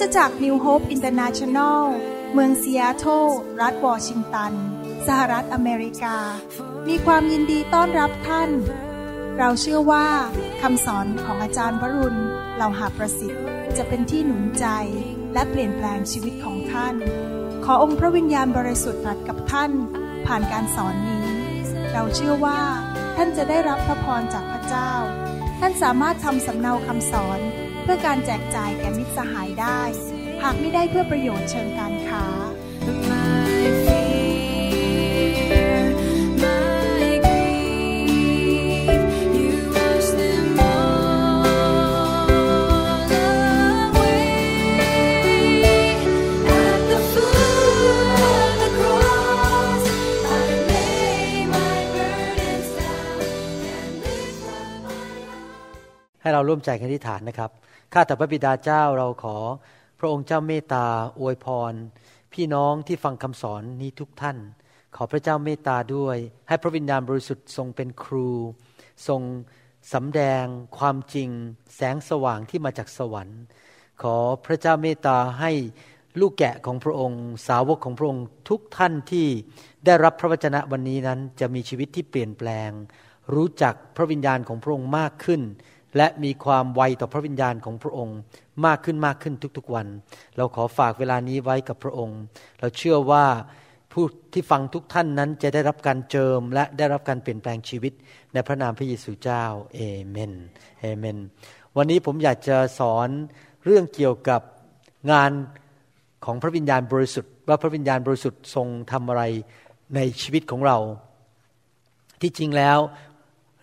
คริสตจักร New Hope International เมืองซีแอตเทิลรัฐวอชิงตัน สหรัฐอเมริกา มีความยินดีต้อนรับท่าน เราเชื่อว่าคำสอนของอาจารย์วรุณเหล่าหาประสิทธิ์จะเป็นที่หนุนใจและเปลี่ยนแปลงชีวิตของท่าน ขอองค์พระวิญญาณบริสุทธิ์ตรัสกับท่านผ่านการสอนนี้ เราเชื่อว่าท่านจะได้รับพระพรจากพระเจ้า ท่านสามารถทำสำเนาคำสอน เพื่อการแจกจ่ายแก่มิตรสหายได้ หากไม่ได้เพื่อประโยชน์เชิงการค้า ให้เราร่วมใจกันอธิษฐานนะครับ ข้าแต่พระบิดาเจ้าเราขอ พระองค์เจ้าเมตตาอวยพร พี่น้องที่ฟังคำสอนนี้ทุกท่าน ขอพระเจ้าเมตตาด้วย ให้พระวิญญาณบริสุทธิ์ทรงเป็นครู ทรงสำแดงความจริง แสงสว่างที่มาจากสวรรค์ ขอพระเจ้าเมตตาให้ลูกแกะของพระองค์ สาวกของพระองค์ทุกท่านที่ได้รับพระวจนะวันนี้นั้นจะมีชีวิตที่เปลี่ยนแปลง รู้จักพระวิญญาณของพระองค์มากขึ้น และมีความไวต่อพระวิญญาณของพระองค์มากขึ้นมากขึ้นทุกๆวัน เราขอฝากเวลานี้ไว้กับพระองค์ เราเชื่อว่าผู้ที่ฟังทุกท่านนั้นจะได้รับการเจิม และได้รับการเปลี่ยนแปลงชีวิต ในพระนามพระเยซูเจ้าเอเมนเอเมน วันนี้ผมอยากจะสอนเรื่องเกี่ยวกับงานของพระวิญญาณบริสุทธิ์ ว่าพระวิญญาณบริสุทธิ์ทรงทำอะไรในชีวิตของเรา ที่จริงแล้ว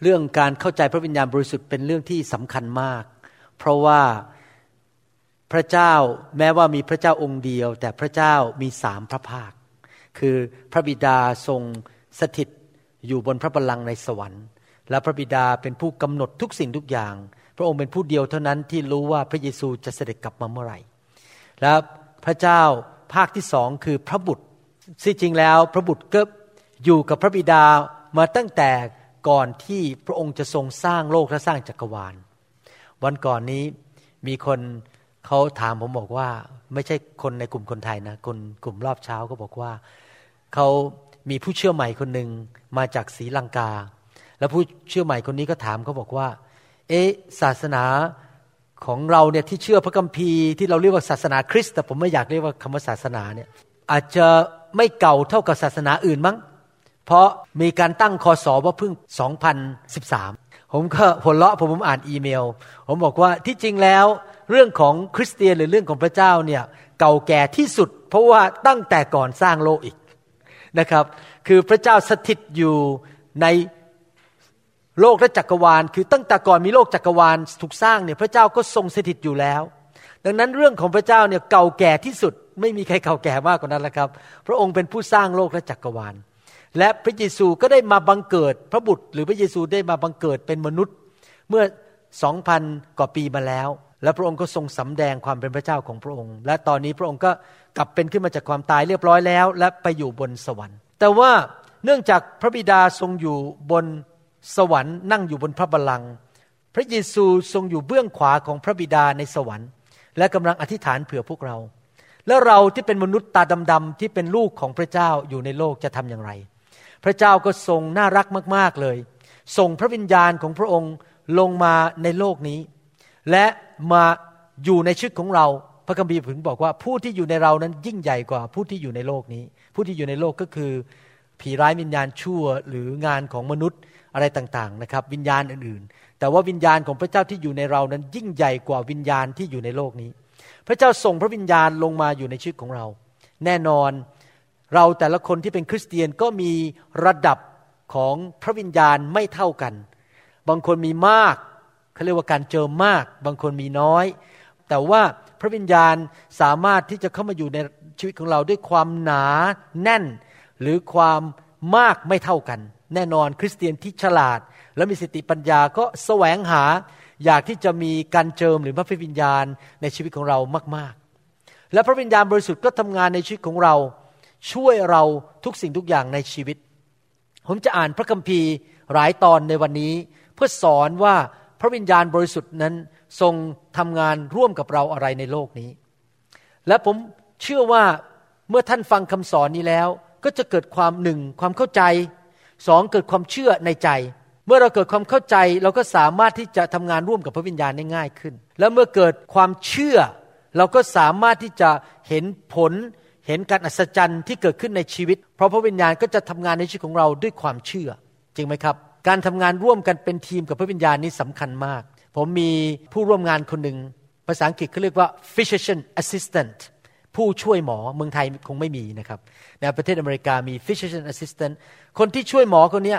เรื่องการเข้าใจพระวิญญาณบริสุทธิ์เป็นเรื่องที่สำคัญมาก เพราะว่าพระเจ้าแม้ว่ามีพระเจ้าองค์เดียว แต่พระเจ้ามีสามพระภาค คือพระบิดาทรงสถิตอยู่บนพระบัลลังก์ในสวรรค์ และพระบิดาเป็นผู้กำหนดทุกสิ่งทุกอย่าง พระองค์เป็นผู้เดียวเท่านั้นที่รู้ว่าพระเยซูจะเสด็จกลับมาเมื่อไหร่และพระเจ้าภาคที่สองคือพระบุตรที่จริงแล้วพระบุตรก็อยู่กับพระบิดามาตั้งแต่ ก่อนที่พระองค์จะทรงสร้างโลกและสร้างจักรวาล วันก่อนนี้มีคนเขาถามผมบอกว่า ไม่ใช่คนในกลุ่มคนไทยนะคนกลุ่มรอบเช้าก็บอกว่าเขามีผู้เชื่อใหม่คนหนึ่งมาจากศรีลังกา แล้วผู้เชื่อใหม่คนนี้ก็ถามเขาบอกว่า เอ๊ศาสนาของเราเนี่ยที่เชื่อพระคัมภีร์ที่เราเรียกว่าศาสนาคริสต์แต่ผมไม่อยากเรียกว่าคำว่าศาสนาเนี่ยอาจจะไม่เก่าเท่ากับศาสนาอื่นมั้ง เพราะมีการตั้งคอสอว่าเพิ่ง 2013 ผมก็หัวเราะผมผมอ่านอีเมล ผมบอกว่าที่จริงแล้ว เรื่องของคริสเตียนหรือเรื่องของพระเจ้าเนี่ยเก่าแก่ที่สุด เพราะว่าตั้งแต่ก่อนสร้างโลกอีกนะครับ คือพระเจ้าสถิตอยู่ในโลกและจักรวาล คือตั้งแต่ก่อนมีโลกจักรวาลถูกสร้างเนี่ยพระเจ้าก็ทรงสถิตอยู่แล้ว ดังนั้นเรื่องของพระเจ้าเนี่ยเก่าแก่ที่สุด ไม่มีใครเก่าแก่มากกว่านั้นแล้วครับ พระองค์เป็นผู้สร้างโลกและจักรวาล และพระเยซูก็ได้มาบังเกิด พระบุตร หรือพระเยซูได้มาบังเกิดเป็นมนุษย์ เมื่อสองพันกว่าปีมาแล้ว และพระองค์ก็ทรงสำแดงความเป็นพระเจ้าของพระองค์ และตอนนี้พระองค์ก็กลับเป็นขึ้นมาจากความตายเรียบร้อยแล้ว และไปอยู่บนสวรรค์ แต่ว่าเนื่องจากพระบิดาทรงอยู่บนสวรรค์นั่งอยู่บนพระบัลลังก์พระเยซูทรงอยู่เบื้องขวาของพระบิดาในสวรรค์ และกำลังอธิษฐานเผื่อพวกเรา แล้วเราที่เป็นมนุษย์ตาดำๆที่เป็นลูกของพระเจ้าอยู่ในโลกจะทำอย่างไร พระเจ้าก็ทรงน่ารักมาก ๆเลย ส่งพระวิญญาณของพระองค์ลงมาในโลกนี้ และมาอยู่ในชีวิตของเราพระคัมภีร์ถึงบอกว่าผู้ที่อยู่ในเรานั้นยิ่งใหญ่กว่าผู้ที่อยู่ในโลกนี้ ผู้ที่อยู่ในโลกก็คือ ผีร้ายวิญญาณชั่วหรืองานของมนุษย์อะไรต่างๆนะครับ วิญญาณอื่นๆ แต่ว่าวิญญาณของพระเจ้าที่อยู่ในเรานั้นยิ่งใหญ่กว่าวิญญาณที่อยู่ในโลกนี้ พระเจ้าส่งพระวิญญาณลงมาอยู่ในชีวิตของเรา แน่นอน เราแต่ละคนที่เป็นคริสเตียนก็มีระดับของพระวิญญาณไม่เท่ากัน บางคนมีมากเขาเรียกว่าการเจิมมาก บางคนมีน้อย แต่ว่าพระวิญญาณสามารถที่จะเข้ามาอยู่ในชีวิตของเราด้วยความหนาแน่น หรือความมากไม่เท่ากัน แน่นอนคริสเตียนที่ฉลาด และมีสติปัญญาก็แสวงหาอยากที่จะมีการเจิมหรือพระวิญญาณในชีวิตของเรามาก ๆ และพระวิญญาณบริสุทธิ์ก็ทำงานในชีวิตของเรา ช่วยเราทุกสิ่งทุกอย่างในชีวิต ผมจะอ่านพระคัมภีร์หลายตอนในวันนี้ เพื่อสอนว่าพระวิญญาณบริสุทธิ์นั้นทรงทำงานร่วมกับเราอะไรในโลกนี้ และผมเชื่อว่าเมื่อท่านฟังคำสอนนี้แล้ว ก็จะเกิดความหนึ่งความเข้าใจสองเกิดความเชื่อในใจ เมื่อเราเกิดความเข้าใจเราก็สามารถที่จะทำงานร่วมกับพระวิญญาณได้ง่ายขึ้น แล้วเมื่อเกิดความเชื่อ เราก็สามารถที่จะเห็นผล เห็นการอัศจรรย์ที่เกิดขึ้นในชีวิต เพราะพระวิญญาณก็จะทำงานในชีวิตของเราด้วยความเชื่อ จริงไหมครับ การทำงานร่วมกันเป็นทีมกับพระวิญญาณนี้สำคัญมาก ผมมีผู้ร่วมงานคนหนึ่งภาษาอังกฤษเขาเรียกว่า physician assistant ผู้ช่วยหมอเมืองไทยคงไม่มีนะครับในประเทศอเมริกามี physician assistant คนที่ช่วยหมอคนนี้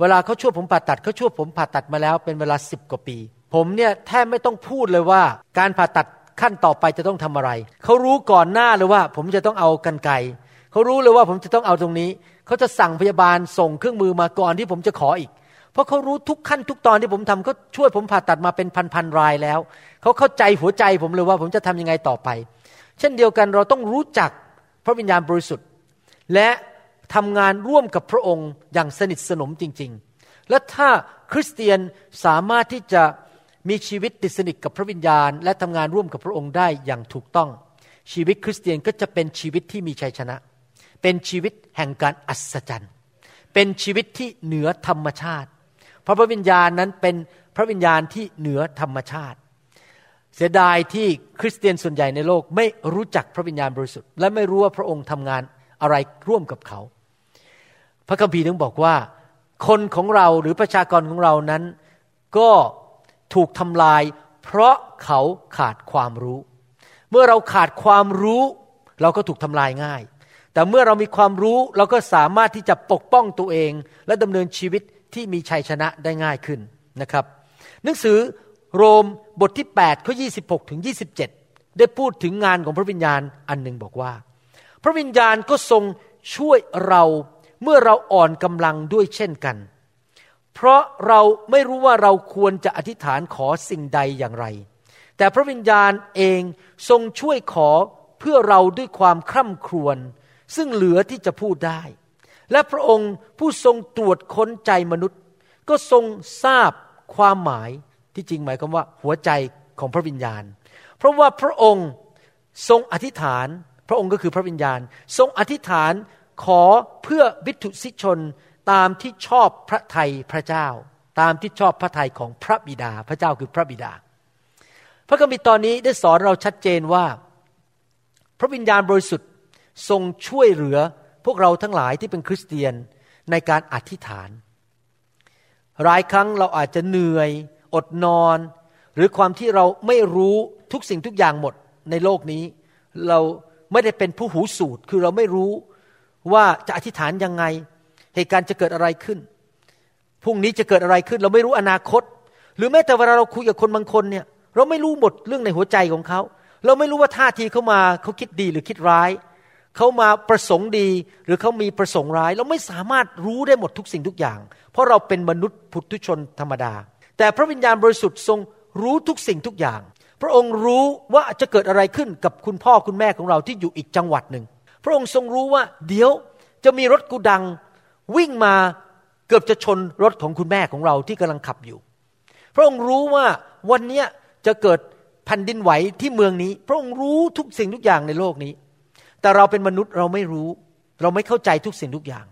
เวลาเขาช่วยผมผ่าตัดเขาช่วยผมผ่าตัดมาแล้วเป็นเวลาสิบกว่าปี ผมเนี่ยแทบไม่ต้องพูดเลยว่าการผ่าตัด ขั้นต่อไปจะต้องทำอะไร เขารู้ก่อนหน้าเลยว่า ผมจะต้องเอากันไกเขารู้เลยว่าผมจะต้องเอาตรงนี้ เขาจะสั่งพยาบาลส่งเครื่องมือมาก่อนที่ผมจะขออีก เพราะเขารู้ทุกขั้นทุกตอนที่ผมทำเขาช่วยผมผ่าตัดมาเป็นพันๆรายแล้ว เขาเข้าใจหัวใจผมเลยว่าผมจะทำยังไงต่อไป เช่นเดียวกันเราต้องรู้จักพระวิญญาณบริสุทธิ์ และทำงานร่วมกับพระองค์อย่างสนิทสนมจริง ๆ และถ้าคริสเตียนสามารถที่จะ มีชีวิตติดสนิทกับพระวิญญาณ และทำงานร่วมกับพระองค์ได้อย่างถูกต้อง ชีวิตคริสเตียนก็จะเป็นชีวิตที่มีชัยชนะ เป็นชีวิตแห่งการอัศจรรย์ เป็นชีวิตที่เหนือธรรมชาติ เพราะพระวิญญาณนั้นเป็นพระวิญญาณที่เหนือธรรมชาติ เสียดายที่คริสเตียนส่วนใหญ่ในโลกไม่รู้จักพระวิญญาณบริสุทธิ์ และไม่รู้ว่าพระองค์ทำงานอะไรร่วมกับเขา พระคัมภีร์ถึงบอกว่า คนของเราหรือประชากรของเรานั้น ก็ ถูกทำลาย เพราะเขาขาดความรู้ เมื่อเราขาดความรู้ เราก็ถูกทำลายง่าย แต่เมื่อเรามีความรู้เราก็สามารถที่จะปกป้องตัวเอง และดำเนินชีวิตที่มีชัยชนะได้ง่ายขึ้นนะครับ หนังสือโรมบทที่8ข้อ26ถึง27 ได้พูดถึงงานของพระวิญญาณอันหนึ่งบอกว่า พระวิญญาณก็ทรงช่วยเราเมื่อเราอ่อนกำลังด้วยเช่นกัน เพราะเราไม่รู้ว่าเราควรจะอธิษฐานขอสิ่งใดอย่างไร แต่พระวิญญาณเองทรงช่วยขอเพื่อเราด้วยความคร่ำครวญซึ่งเหลือที่จะพูดได้ และพระองค์ผู้ทรงตรวจค้นใจมนุษย์ ก็ทรงทราบความหมายที่จริงหมายความว่าหัวใจของพระวิญญาณ เพราะว่าพระองค์ทรงอธิษฐาน พระองค์ก็คือพระวิญญาณ ทรงอธิษฐานขอเพื่อวิถุสิชน ตามที่ชอบพระทัยพระเจ้า ตามที่ชอบพระทัยของพระบิดา พระเจ้าคือพระบิดา พระคัมภีร์ตอนนี้ได้สอนเราชัดเจนว่า พระวิญญาณบริสุทธิ์ทรงช่วยเหลือพวกเราทั้งหลายที่เป็นคริสเตียนในการอธิษฐาน หลายครั้งเราอาจจะเหนื่อย อดนอน หรือความที่เราไม่รู้ทุกสิ่งทุกอย่างหมดในโลกนี้ เราไม่ได้เป็นผู้หูสูตรคือเราไม่รู้ว่าจะอธิษฐานยังไง เหตุการณ์จะเกิดอะไรขึ้นพรุ่งนี้จะเกิดอะไรขึ้น เราไม่รู้อนาคต หรือแม้แต่เวลาเราคุยกับคนบางคนเนี่ยเราไม่รู้หมดเรื่องในหัวใจของเขา เราไม่รู้ว่าท่าทีเขามาเขาคิดดีหรือคิดร้าย เขามาประสงค์ดี หรือเขามีประสงค์ร้าย เราไม่สามารถรู้ได้หมดทุกสิ่งทุกอย่าง เพราะเราเป็นมนุษย์พุทุชนธรรมดา แต่พระวิญญาณบริสุทธิ์ทรงรู้ทุกสิ่งทุกอย่าง พระองค์รู้ว่าจะเกิดอะไรขึ้นกับคุณพ่อคุณแม่ของเราที่อยู่อีกจังหวัดหนึ่ง พระองค์ทรงรู้ว่าเดี๋ยวจะมีรถกูดัง วิ่งมาเกือบจะชนรถของคุณแม่ของเราที่กำลังขับอยู่ พระองค์รู้ว่าวันเนี้ยจะเกิดแผ่นดินไหวที่เมืองนี้ พระองค์รู้ทุกสิ่งทุกอย่างในโลกนี้ แต่เราเป็นมนุษย์เราไม่รู้ เราไม่เข้าใจทุกสิ่งทุกอย่าง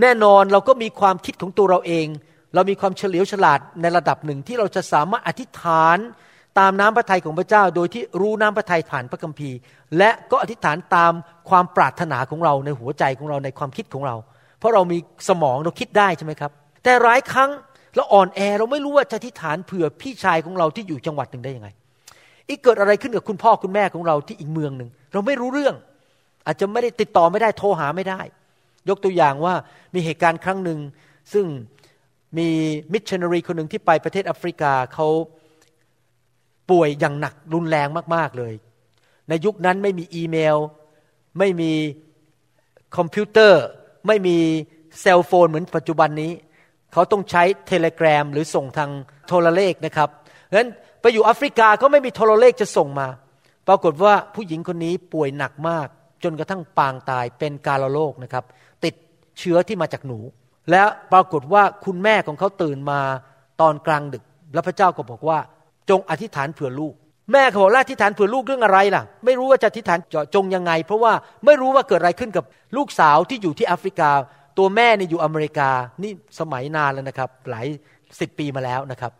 แน่นอนเราก็มีความคิดของตัวเราเอง เรามีความเฉลียวฉลาดในระดับหนึ่งที่เราจะสามารถอธิษฐานตามน้ำพระทัยของพระเจ้า โดยที่รู้น้ำพระทัยผ่านพระคัมภีร์ และก็อธิษฐานตามความปรารถนาของเราในหัวใจของเราในความคิดของเรา เพราะเรามีสมองเราคิดได้ใช่ไหมครับ แต่หลายครั้งเราอ่อนแอเราไม่รู้ว่าจะอธิษฐานเผื่อพี่ชายของเราที่อยู่จังหวัดหนึ่งได้ยังไง อีกเกิดอะไรขึ้นกับคุณพ่อคุณแม่ของเราที่อีกเมืองหนึ่งเราไม่รู้เรื่อง อาจจะไม่ได้ติดต่อไม่ได้โทรหาไม่ได้ ยกตัวอย่างว่ามีเหตุการณ์ครั้งหนึ่งซึ่งมีมิชชันนารีคนหนึ่งที่ไปประเทศแอฟริกาเขาป่วยอย่างหนักรุนแรงมาก ๆ เลย ในยุคนั้นไม่มีอีเมล ไม่มีคอมพิวเตอร์ ไม่มี cell phone เหมือนปัจจุบันนี้ เขาต้องใช้ telegraph หรือส่งทางโทรเลขนะครับดังนั้นไปอยู่แอฟริกาก็ไม่มีโทรเลขจะส่งมา ปรากฏว่าผู้หญิงคนนี้ป่วยหนักมาก จนกระทั่งปางตายเป็นกาลโรคนะครับ ติดเชื้อที่มาจากหนู และปรากฏว่าคุณแม่ของเขาตื่นมาตอนกลางดึก แล้วพระเจ้าก็บอกว่า จงอธิษฐานเผื่อลูก แม่เขาบอกแล้วอธิฐานเผื่อลูกเรื่องอะไรล่ะ ไม่รู้ว่าจะอธิฐานเจาะจงยังไง เพราะว่าไม่รู้ว่าเกิดอะไรขึ้นกับลูกสาวที่อยู่ที่แอฟริกา ตัวแม่เนี่ยอยู่อเมริกานี่สมัยนานแล้วนะครับ หลายสิบปีมาแล้วนะครับ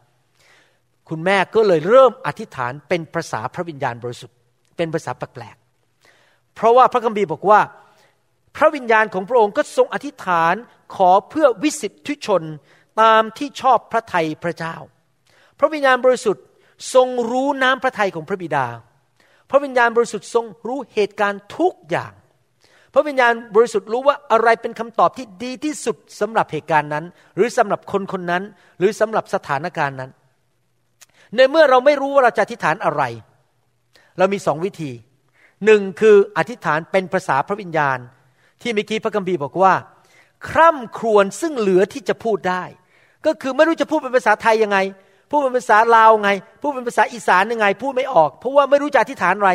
คุณแม่ก็เลยเริ่มอธิษฐานเป็นภาษาพระวิญญาณบริสุทธิ์ เป็นภาษาแปลกๆเพราะว่าพระคัมภีร์บอกว่า พระวิญญาณของพระองค์ก็ทรงอธิษฐานขอเพื่อวิสิทธิชนตามที่ชอบพระทัยพระเจ้า พระวิญญาณบริสุทธิ์ ทรงรู้น้ำพระทัยของพระบิดา พระวิญญาณบริสุทธิ์ทรงรู้เหตุการณ์ทุกอย่าง พระวิญญาณบริสุทธิ์รู้ว่าอะไรเป็นคำตอบที่ดีที่สุดสำหรับเหตุการณ์นั้น หรือสำหรับคนคนนั้น หรือสำหรับสถานการณ์นั้น ในเมื่อเราไม่รู้ว่าเราจะอธิษฐานอะไร เรามีสองวิธีหนึ่งคืออธิษฐานเป็นภาษาพระวิญญาณ ที่เมื่อกี้พระคัมภีร์บอกว่า คร่ำครวญซึ่งเหลือที่จะพูดได้ ก็คือไม่รู้จะพูดเป็นภาษาไทยยังไง พูดเป็นภาษาลาวไง พูดเป็นภาษาอีสานยังไง พูดไม่ออก เพราะว่าไม่รู้จะอธิษฐานอะไร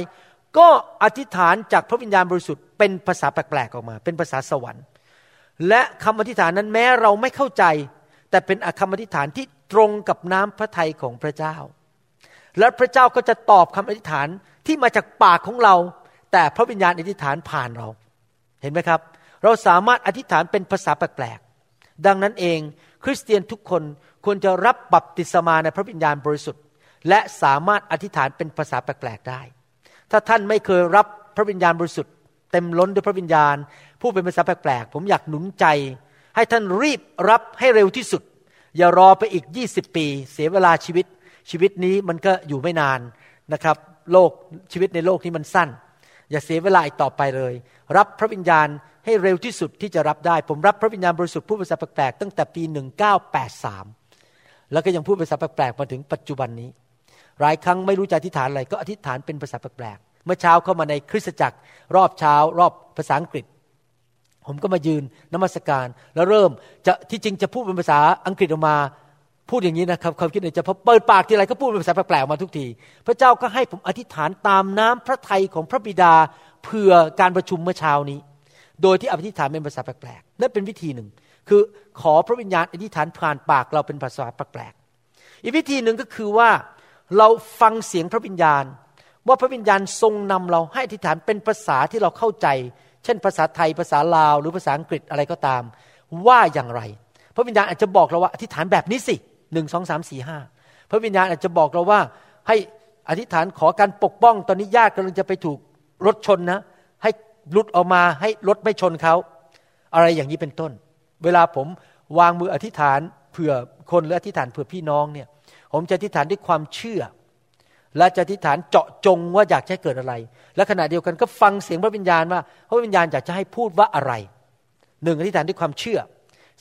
ก็อธิษฐานจากพระวิญญาณบริสุทธิ์เป็นภาษาแปลกๆออกมา เป็นภาษาสวรรค์ และคำอธิษฐานนั้นแม้เราไม่เข้าใจ แต่เป็นคำอธิษฐานที่ตรงกับน้ำพระทัยของพระเจ้า และพระเจ้าก็จะตอบคำอธิษฐานที่มาจากปากของเรา แต่พระวิญญาณอธิษฐานผ่านเรา เห็นไหมครับ เราสามารถอธิษฐานเป็นภาษาแปลกๆดังนั้นเอง ริสเตียนทุกคนควรจะรับบัพติศมาในพระวิญญาณบริสุทธิ์ และสามารถอธิษฐานเป็นภาษาแปลกๆได้ ถ้าท่านไม่เคยรับพระวิญญาณบริสุทธิ์เต็มล้นด้วยพระวิญญาณผู้เป็นภาษาแปลกๆผมอยากหนุนใจ ให้ท่านรีบรับให้เร็วที่สุด อย่ารอไปอีก 20 ปี เสียเวลาชีวิต ชีวิตนี้มันก็อยู่ไม่นานนะครับ โลกชีวิตในโลกนี้มันสั้น อย่าเสียเวลาอีกต่อไปเลย รับพระวิญญาณ ให้เร็วที่สุดที่จะรับได้ ผมรับพระวิญญาณบริสุทธิ์พูดภาษาแปลกๆตั้งแต่ปี 1983 แล้วก็ยังพูดภาษาแปลกๆมาถึงปัจจุบันนี้ หลายครั้งไม่รู้จะอธิษฐานอะไรก็อธิษฐานเป็นภาษาแปลกๆเมื่อเช้าเข้ามาในคริสตจักร รอบเช้า รอบภาษาอังกฤษ ผมก็มายืนนมัสการ แล้วเริ่มจะที่จริงจะพูดเป็นภาษาอังกฤษออกมาพูดอย่างนี้นะครับความคิดในใจพอเปิดปากทีไรก็พูดเป็นภาษาแปลกๆมาทุกที พระเจ้าก็ให้ผมอธิษฐานตามน้ำพระทัยของพระบิดาเพื่อการประชุมเมื่อเช้านี้ โดยที่อธิษฐานเป็นภาษาแปลกๆนั่นเป็นวิธีหนึ่ง คือขอพระวิญญาณอธิษฐานผ่านปากเราเป็นภาษาแปลกๆอีกวิธีหนึ่งก็คือว่าเราฟังเสียงพระวิญญาณ ว่าพระวิญญาณทรงนำเราให้อธิษฐานเป็นภาษาที่เราเข้าใจ เช่น ภาษาไทยภาษาลาว หรือภาษาอังกฤษอะไรก็ตาม ว่าอย่างไร พระวิญญาณอาจจะบอกเราว่าอธิษฐานแบบนี้สิหนึ่งสองสามสี่ห้าพระวิญญาณอาจจะบอกเราว่าให้อธิษฐานขอการปกป้องตอนนี้ญาติกำลังจะไปถูกรถชนนะ ให้ หลุดออกมาให้รถไม่ชนเขา อะไรอย่างนี้เป็นต้น เวลาผมวางมืออธิษฐานเผื่อคนหรืออธิษฐานเผื่อพี่น้องเนี่ยผมจะอธิษฐานด้วยความเชื่อ และจะอธิษฐานเจาะจงว่าอยากจะให้เกิดอะไร และขณะเดียวกันก็ฟังเสียงพระวิญญาณว่าพระวิญญาณอยากจะให้พูดว่าอะไรหนึ่งอธิษฐานด้วยความเชื่อ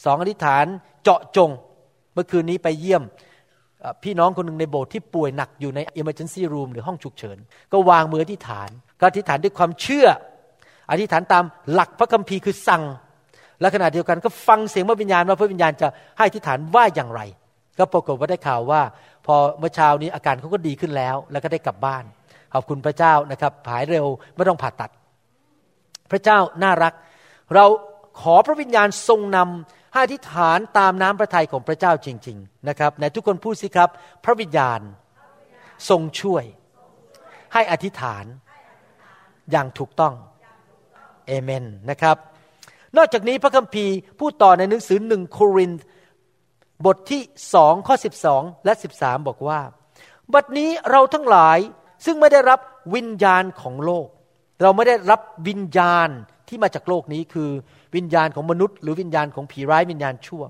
สองอธิษฐานเจาะจง เมื่อคืนนี้ไปเยี่ยมพี่น้องคนหนึ่งในโบสถ์ที่ป่วยหนักอยู่ใน emergency room หรือห้องฉุกเฉิน ก็วางมืออธิษฐานก็อธิษฐานด้วยความเชื่อ อธิษฐานตามหลักพระคัมภีร์คือสั่ง และขณะเดียวกันก็ฟังเสียงพระวิญญาณว่าพระวิญญาณจะให้อธิษฐานว่าอย่างไร ก็ปรากฏว่าได้ข่าวว่า พอเมื่อเช้านี้อาการเขาก็ดีขึ้นแล้ว แล้วก็ได้กลับบ้าน ขอบคุณพระเจ้านะครับหายเร็วไม่ต้องผ่าตัด พระเจ้าน่ารัก เราขอพระวิญญาณทรงนำให้อธิษฐานตามน้ำพระทัยของพระเจ้าจริง ๆ นะครับในทุกคนพูดสิครับ พระวิญญาณทรงช่วย ให้อธิษฐานอย่างถูกต้อง เอเมนนะครับ นอกจากนี้พระคัมภีร์พูดต่อในหนังสือหนึ่งโครินธ์บทที่สองข้อ 12 และ 13 บอกว่า บัดนี้เราทั้งหลายซึ่งไม่ได้รับวิญญาณของโลก เราไม่ได้รับวิญญาณที่มาจากโลกนี้คือวิญญาณของมนุษย์ หรือวิญญาณของผีร้ายวิญญาณชั่ว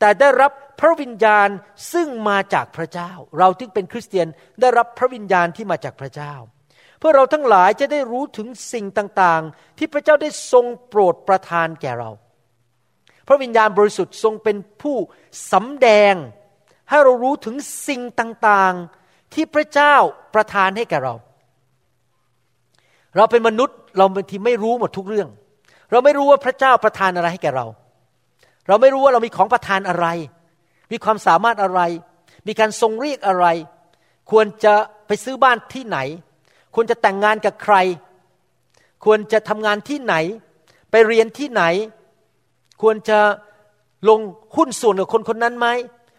แต่ได้รับพระวิญญาณซึ่งมาจากพระเจ้า เราที่เป็นคริสเตียนได้รับพระวิญญาณที่มาจากพระเจ้า เพื่อเราทั้งหลายจะได้รู้ถึงสิ่งต่างๆ ที่พระเจ้าได้ทรงโปรดประทานแก่เรา พระวิญญาณบริสุทธิ์ทรงเป็นผู้สำแดง ให้เรารู้ถึงสิ่งต่างๆ ที่พระเจ้าประทานให้แก่เรา เราเป็นมนุษย์เราบางทีไม่รู้หมดทุกเรื่อง เราไม่รู้ว่าพระเจ้าประทานอะไรให้แก่เรา เราไม่รู้ว่าเรามีของประทานอะไร มีความสามารถอะไร มีการทรงเรียกอะไร ควรจะไปซื้อบ้านที่ไหน ควรจะแต่งงานกับใคร ควรจะทำงานที่ไหน ไปเรียนที่ไหน ควรจะลงหุ้นส่วนกับคนคนนั้นไหม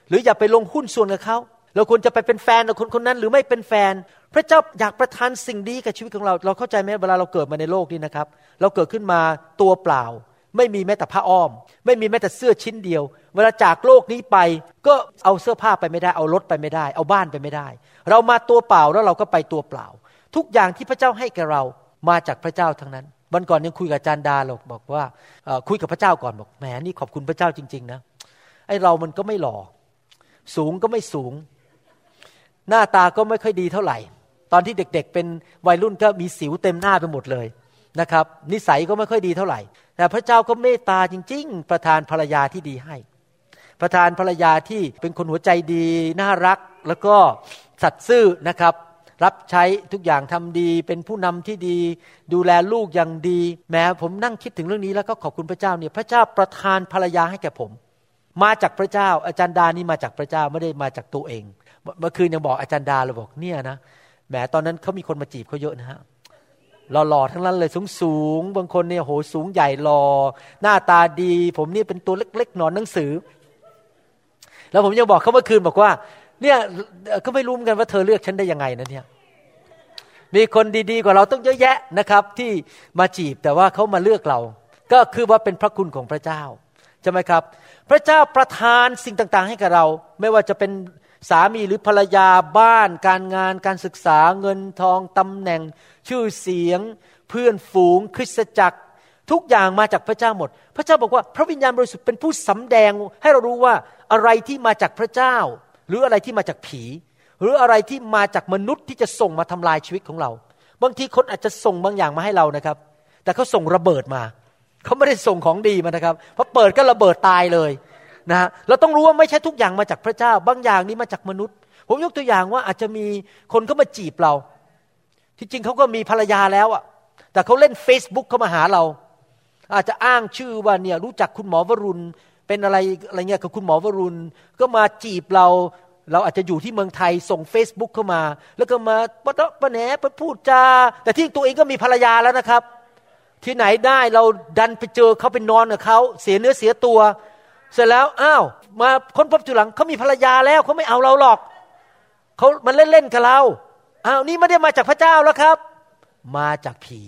หรืออย่าไปลงหุ้นส่วนกับเขาเราควรจะไปเป็นแฟนกับคนคนนั้น หรือไม่เป็นแฟน พระเจ้าอยากประทานสิ่งดีกับชีวิตของเรา เราเข้าใจไหมเวลาเราเกิดมาในโลกนี้นะครับ เราเกิดขึ้นมาตัวเปล่า ไม่มีแม้แต่ผ้าอ้อม ไม่มีแม้แต่เสื้อชิ้นเดียว เวลาจากโลกนี้ไป ก็เอาเสื้อผ้าไปไม่ได้ เอารถไปไม่ได้ เอาบ้านไปไม่ได้ เรามาตัวเปล่าแล้วเราก็ไปตัวเปล่า ทุกอย่างที่พระเจ้าให้แก่เรามาจากพระเจ้าทั้งนั้นวันก่อนยังคุยกับอาจารย์ดาเราบอกว่าคุยกับพระเจ้าก่อนบอกแหมนี่ขอบคุณพระเจ้าจริง ๆ นะไอเรามันก็ไม่หล่อสูงก็ไม่สูง หน้าตาก็ไม่ค่อยดีเท่าไหร่ ตอนที่เด็ก ๆ เป็นวัยรุ่นก็มีสิวเต็มหน้าไปหมดเลยนะครับ นิสัยก็ไม่ค่อยดีเท่าไหร่ แต่พระเจ้าก็เมตตาจริง ๆ ประทานภรรยาที่ดีให้ ประทานภรรยาที่เป็นคนหัวใจดี น่ารัก แล้วก็สัตย์ซื่อนะครับ รับใช้ทุกอย่างทำดี เป็นผู้นำที่ดี ดูแลลูกอย่างดี แม้ผมนั่งคิดถึงเรื่องนี้แล้วก็ขอบคุณพระเจ้าเนี่ยพระเจ้าประทานภรรยาให้แก่ผม มาจากพระเจ้า อาจารย์ดานี่มาจากพระเจ้าไม่ได้มาจากตัวเอง เมื่อคืนยังบอกอาจารย์ดาเลยบอกเนี่ยนะแหมตอนนั้นเขามีคนมาจีบเขาเยอะนะฮะหล่อๆทั้งนั้นเลยสูงสูงๆบางคนเนี่ยโหสูงใหญ่หล่อหน้าตาดี ผมนี่เป็นตัวเล็กๆหนอนหนังสือ แล้วผมยังบอกเขาเมื่อคืนบอกว่า เนี่ยก็ไม่รู้เหมือนกันว่าเธอเลือกฉันได้ยังไงนะเนี่ยมีคนดีๆกว่าเราต้องเยอะแยะนะครับ ที่มาจีบแต่ว่าเขามาเลือกเรา ก็คือว่าเป็นพระคุณของพระเจ้าใช่ไหมครับ พระเจ้าประทานสิ่งต่างๆ ให้กับเรา ไม่ว่าจะเป็นสามีหรือภรรยาบ้าน การงาน การศึกษาเงินทองตำแหน่ง ชื่อเสียง เพื่อนฝูง คริสตจักร ทุกอย่างมาจากพระเจ้าหมด พระเจ้าบอกว่าพระวิญญาณบริสุทธิ์เป็นผู้สำแดงให้เรารู้ว่าอะไรที่มาจากพระเจ้า หรืออะไรที่มาจากผี หรืออะไรที่มาจากมนุษย์ที่จะส่งมาทำลายชีวิตของเรา บางทีคนอาจจะส่งบางอย่างมาให้เรานะครับ แต่เขาส่งระเบิดมาเขาไม่ได้ส่งของดีมานะครับพอเปิดก็ระเบิดตายเลยนะฮะเราต้องรู้ว่าไม่ใช่ทุกอย่างมาจากพระเจ้า บางอย่างนี้มาจากมนุษย์ ผมยกตัวอย่างว่าอาจจะมีคนเข้ามาจีบเรา ที่จริงเขาก็มีภรรยาแล้วอะแต่เขาเล่น Facebook เข้ามาหาเรา อาจจะอ้างชื่อว่าเนี่ยรู้จักคุณหมอวรุณ เป็นอะไรอะไรเงี้ยกับคุณหมอวรุณ ก็มาจีบเรา เราอาจจะอยู่ที่เมืองไทยส่ง Facebook เข้ามา แล้วก็มาปะเตะปะแหนไปพูดจาแต่ที่ตัวเองก็มีภรรยาแล้วนะครับ ที่ไหนได้เราดันไปเจอเขาไปนอนกับเขาเสียเนื้อเสียตัว เสร็จแล้วอ้าวมาค้นพบจุหลังเขามีภรรยาแล้วเขาไม่เอาเราหรอกเขามันเล่นๆกับเราอ้าวนี่ไม่ได้มาจากพระเจ้าแล้วครับ มาจากผี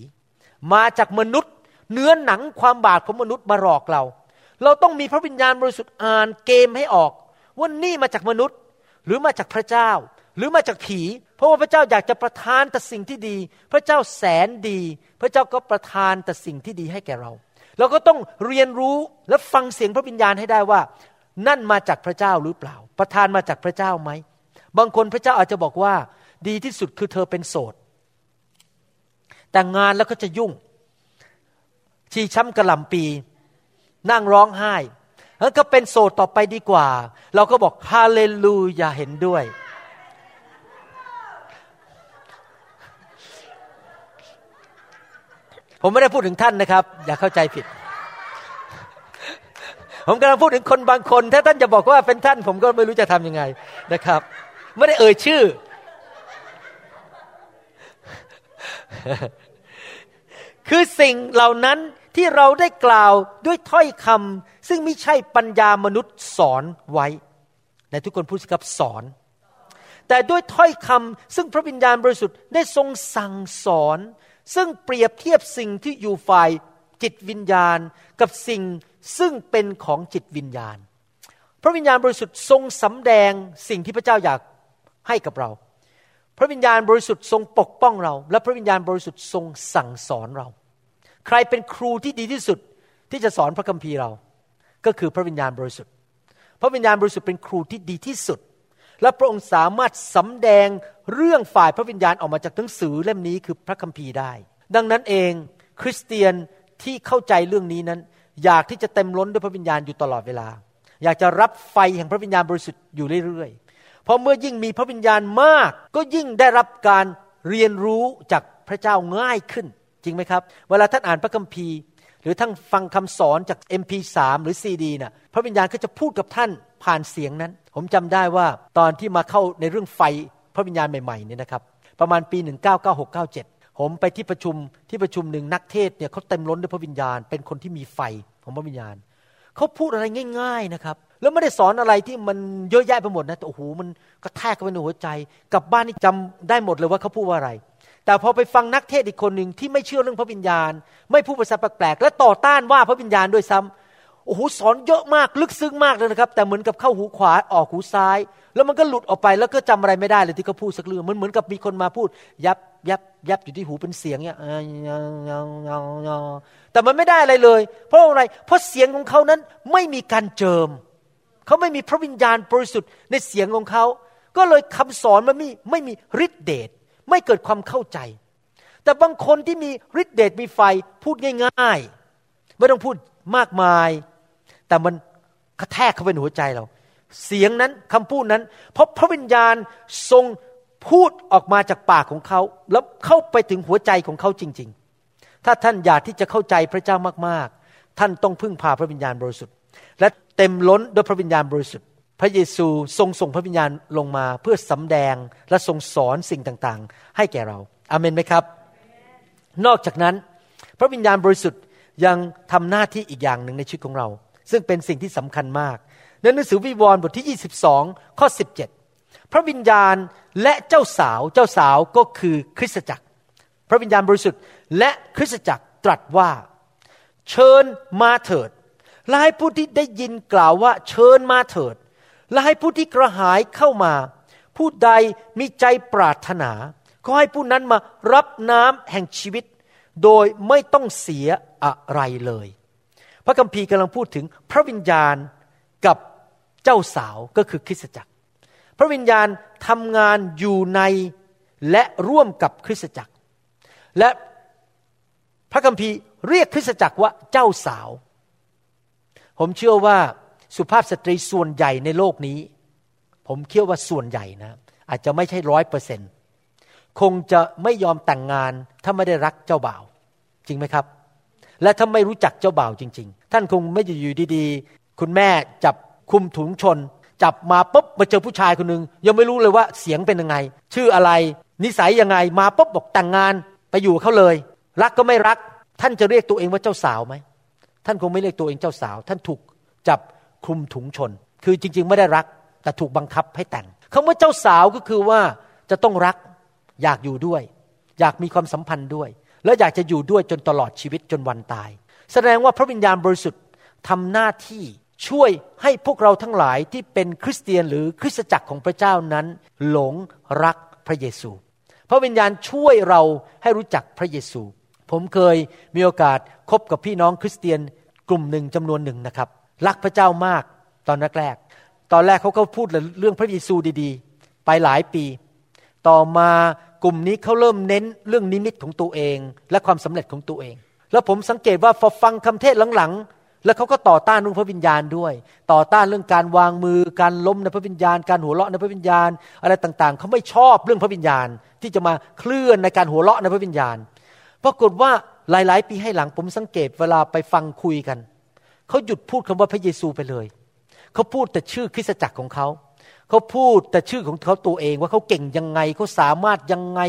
มาจากมนุษย์ เนื้อหนังความบาปของมนุษย์มาหลอกเรา เราต้องมีพระวิญญาณบริสุทธิ์อ่านเกมให้ออก ว่านี่มาจากมนุษย์หรือมาจากพระเจ้า หรือมาจากผี เพราะว่าพระเจ้าอยากจะประทานแต่สิ่งที่ดี พระเจ้าแสนดี พระเจ้าก็ประทานแต่สิ่งที่ดีให้แก่เรา เราก็ต้องเรียนรู้และฟังเสียงพระวิญญาณให้ได้ว่า นั่นมาจากพระเจ้าหรือเปล่า ประทานมาจากพระเจ้าไหมบางคนพระเจ้าอาจจะบอกว่า ดีที่สุดคือเธอเป็นโสดแต่งงานแล้วก็จะยุ่งชีช้ำกระหล่ำปี นั่งร้องไห้แล้วก็เป็นโสดต่อไปดีกว่า เราก็บอกฮาเลลูยาเห็นด้วย ผมไม่ได้พูดถึงท่านนะครับ อย่าเข้าใจผิด ผมกำลังพูดถึงคนบางคน ถ้าท่านจะบอกว่าเป็นท่าน ผมก็ไม่รู้จะทำยังไงนะครับ ไม่ได้เอ่ยชื่อ คือสิ่งเหล่านั้น ที่เราได้กล่าวด้วยถ้อยคำซึ่งไม่ใช่ปัญญามนุษย์สอนไว้ในทุกคนพูดสิครับสอน แต่ด้วยถ้อยคำซึ่งพระวิญญาณบริสุทธิ์ได้ทรงสั่งสอน ซึ่งเปรียบเทียบสิ่งที่อยู่ฝ่ายจิตวิญญาณกับสิ่งซึ่งเป็นของจิตวิญญาณ พระวิญญาณบริสุทธิ์ทรงสำแดงสิ่งที่พระเจ้าอยากให้กับเรา พระวิญญาณบริสุทธิ์ทรงปกป้องเรา และพระวิญญาณบริสุทธิ์ทรงสั่งสอนเรา ใครเป็นครูที่ดีที่สุดที่จะสอนพระคัมภีร์เรา ก็คือพระวิญญาณบริสุทธิ์ พระวิญญาณบริสุทธิ์เป็นครูที่ดีที่สุด และพระองค์สามารถสำแดงเรื่องฝ่ายพระวิญญาณออกมาจากหนังสือเล่มนี้คือพระคัมภีร์ได้ ดังนั้นเองคริสเตียนที่เข้าใจเรื่องนี้นั้น อยากที่จะเต็มล้นด้วยพระวิญญาณอยู่ตลอดเวลา อยากจะรับไฟแห่งพระวิญญาณบริสุทธิ์อยู่เรื่อยๆ เพราะเมื่อยิ่งมีพระวิญญาณมาก ก็ยิ่งได้รับการเรียนรู้จากพระเจ้าง่ายขึ้น จริงไหมครับ เวลาท่านอ่านพระคัมภีร์ หรือท่านฟังคำสอนจาก MP3 หรือซีดีน่ะพระวิญญาณก็จะพูดกับท่านผ่านเสียงนั้น ผมจำได้ว่าตอนที่มาเข้าในเรื่องไฟพระวิญญาณใหม่ๆเนี่ยนะครับประมาณปี 1996-97 ผมไปที่ประชุมที่ประชุมหนึ่งนักเทศเนี่ยเขาเต็มล้นด้วยพระวิญญาณ เป็นคนที่มีไฟของพระวิญญาณเขาพูดอะไรง่าย ๆนะครับ แล้วไม่ได้สอนอะไรที่มันเยอะแยะไปหมดนะแต่โอ้โหมันกระแทกเข้าไปในหัวใจ กลับบ้านนี่จำได้หมดเลยว่าเขาพูดว่าอะไร แต่พอไปฟังนักเทศอีกคนหนึ่งที่ไม่เชื่อเรื่องพระวิญญาณ ไม่พูดภาษาแปลกๆและต่อต้านว่าพระวิญญาณด้วยซ้ำโอ้โหสอนเยอะมากลึกซึ้งมากเลยนะครับ แต่เหมือนกับเข้าหูขวาออกหูซ้าย แล้วมันก็หลุดออกไปแล้วก็จำอะไรไม่ได้เลยที่เขาพูดสักเรื่องมันเหมือนกับมีคนมาพูด ยับยับยับอยู่ที่หูเป็นเสียงเนี่ยอ่าแต่มันไม่ได้อะไรเลย เพราะอะไร เพราะเสียงของเขานั้นไม่มีการเจิม เขาไม่มีพระวิญญาณบริสุทธิ์ในเสียงของเขา ก็เลยคำสอนมันไม่ไม่มีฤทธิเดช ไม่เกิดความเข้าใจ แต่บางคนที่มีฤทธิเดชมีไฟพูดง่าย ๆ ไม่ต้องพูดมากมาย แต่มันกระแทกเข้าไปในหัวใจเรา เสียงนั้นคำพูดนั้น เพราะพระวิญญาณทรงพูดออกมาจากปากของเขา แล้วเข้าไปถึงหัวใจของเขาจริง ๆ ถ้าท่านอยากที่จะเข้าใจพระเจ้ามากๆ ท่านต้องพึ่งพาพระวิญญาณบริสุทธิ์ และเต็มล้นด้วยพระวิญญาณบริสุทธิ์ พระเยซูทรงส่งพระวิญญาณลงมาเพื่อสำแดงและทรงสอนสิ่งต่างๆ ให้แก่เราอาเมนไหมครับ นอกจากนั้น พระวิญญาณบริสุทธิ์ยังทำหน้าที่อีกอย่างหนึ่งในชีวิตของเรา ซึ่งเป็นสิ่งที่สำคัญมากในหนังสือวิวรณ์บทที่ 22 ข้อ 17 พระวิญญาณและเจ้าสาวเจ้าสาวก็คือคริสตจักร พระวิญญาณบริสุทธิ์และคริสตจักรตรัสว่า เชิญมาเถิดและให้ผู้ที่ได้ยินกล่าวว่าเชิญมาเถิด และให้ผู้ที่กระหายเข้ามา ผู้ใดมีใจปรารถนา ก็ให้ผู้นั้นมารับน้ำแห่งชีวิต โดยไม่ต้องเสียอะไรเลย พระคัมภีร์กำลังพูดถึงพระวิญญาณกับเจ้าสาวก็คือคริสตจักร พระวิญญาณทำงานอยู่ในและร่วมกับคริสตจักร และพระคัมภีร์เรียกคริสตจักรว่าเจ้าสาว ผมเชื่อว่า สุภาพสตรีส่วนใหญ่ในโลกนี้ ผมเชื่อว่าส่วนใหญ่นะ อาจจะไม่ใช่ร้อยเปอร์เซ็นคงจะไม่ยอมแต่งงานถ้าไม่ได้รักเจ้าบ่าว จริงไหมครับ และถ้าไม่รู้จักเจ้าบ่าวจริง ๆ ท่านคงไม่จะอยู่ดีๆ คุณแม่จับคุมถุงชน จับมาปุ๊บมาเจอผู้ชายคนหนึ่งยังไม่รู้เลยว่าเสียงเป็นยังไง ชื่ออะไรนิสัยยังไงมาปุ๊บบอกแต่งงานไปอยู่เขาเลย รักก็ไม่รัก ท่านจะเรียกตัวเองว่าเจ้าสาวไหมท่านคงไม่เรียกตัวเองเจ้าสาว ท่านถูกจับ คลุมถุงชน คือจริง ๆ ไม่ได้รัก แต่ถูกบังคับให้แต่งคำว่าเจ้าสาวก็คือว่าจะต้องรัก อยากอยู่ด้วย อยากมีความสัมพันธ์ด้วย แล้วอยากจะอยู่ด้วยจนตลอดชีวิตจนวันตาย แสดงว่าพระวิญญาณบริสุทธิ์ทำหน้าที่ช่วยให้พวกเราทั้งหลายที่เป็นคริสเตียนหรือคริสตจักรของพระเจ้านั้น หลงรักพระเยซู พระวิญญาณช่วยเราให้รู้จักพระเยซู ผมเคยมีโอกาสคบกับพี่น้องคริสเตียนกลุ่มหนึ่งจำนวนหนึ่งนะครับ รักพระเจ้ามากตอนแรกๆตอนแรกเขาก็พูดเรื่องพระเยซูดีๆ ไปหลายปี ต่อมากลุ่มนี้เขาเริ่มเน้นเรื่องนิมิตของตัวเอง และความสำเร็จของตัวเอง แล้วผมสังเกตว่าพอฟังคำเทศหลังๆ แล้วเขาก็ต่อต้านเรื่องพระวิญญาณด้วย ต่อต้านเรื่องการวางมือ การล้มในพระวิญญาณ การหัวเราะในพระวิญญาณ อะไรต่างๆ เขาไม่ชอบเรื่องพระวิญญาณ ที่จะมาเคลื่อนในการหัวเราะในพระวิญญาณปรากฏว่าหลายๆ ปีให้หลังผมสังเกตเวลาไปฟังคุยกัน เขาหยุดพูดคำว่าพระเยซูไปเลย เขาพูดแต่ชื่อคริสตจักรของเขา เขาพูดแต่ชื่อของเขาตัวเองว่าเขาเก่งยังไง เขาสามารถยังไง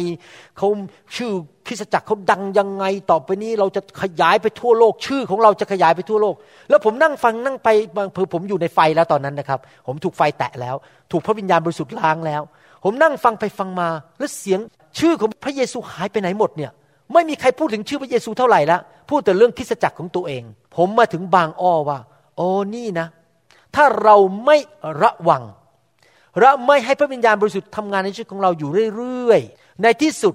เขาชื่อคริสตจักรเขาดังยังไง ต่อไปนี้เราจะขยายไปทั่วโลก ชื่อของเราจะขยายไปทั่วโลก แล้วผมนั่งฟังนั่งไปบางเผื่อผมอยู่ในไฟแล้วตอนนั้นนะครับ ผมถูกไฟแตะแล้ว ถูกพระวิญญาณบริสุทธิ์ล้างแล้ว ผมนั่งฟังไปฟังมา แล้วเสียงชื่อของพระเยซูหายไปไหนหมดเนี่ย ไม่มีใครพูดถึงชื่อพระเยซูเท่าไหร่ละพูดแต่เรื่องคริสจักรของตัวเอง ผมมาถึงบางอ้อว่า โอ้นี่นะ ถ้าเราไม่ระวังและไม่ให้พระวิญญาณบริสุทธิ์ทำงานในชีวิตของเราอยู่เรื่อยๆ ในที่สุด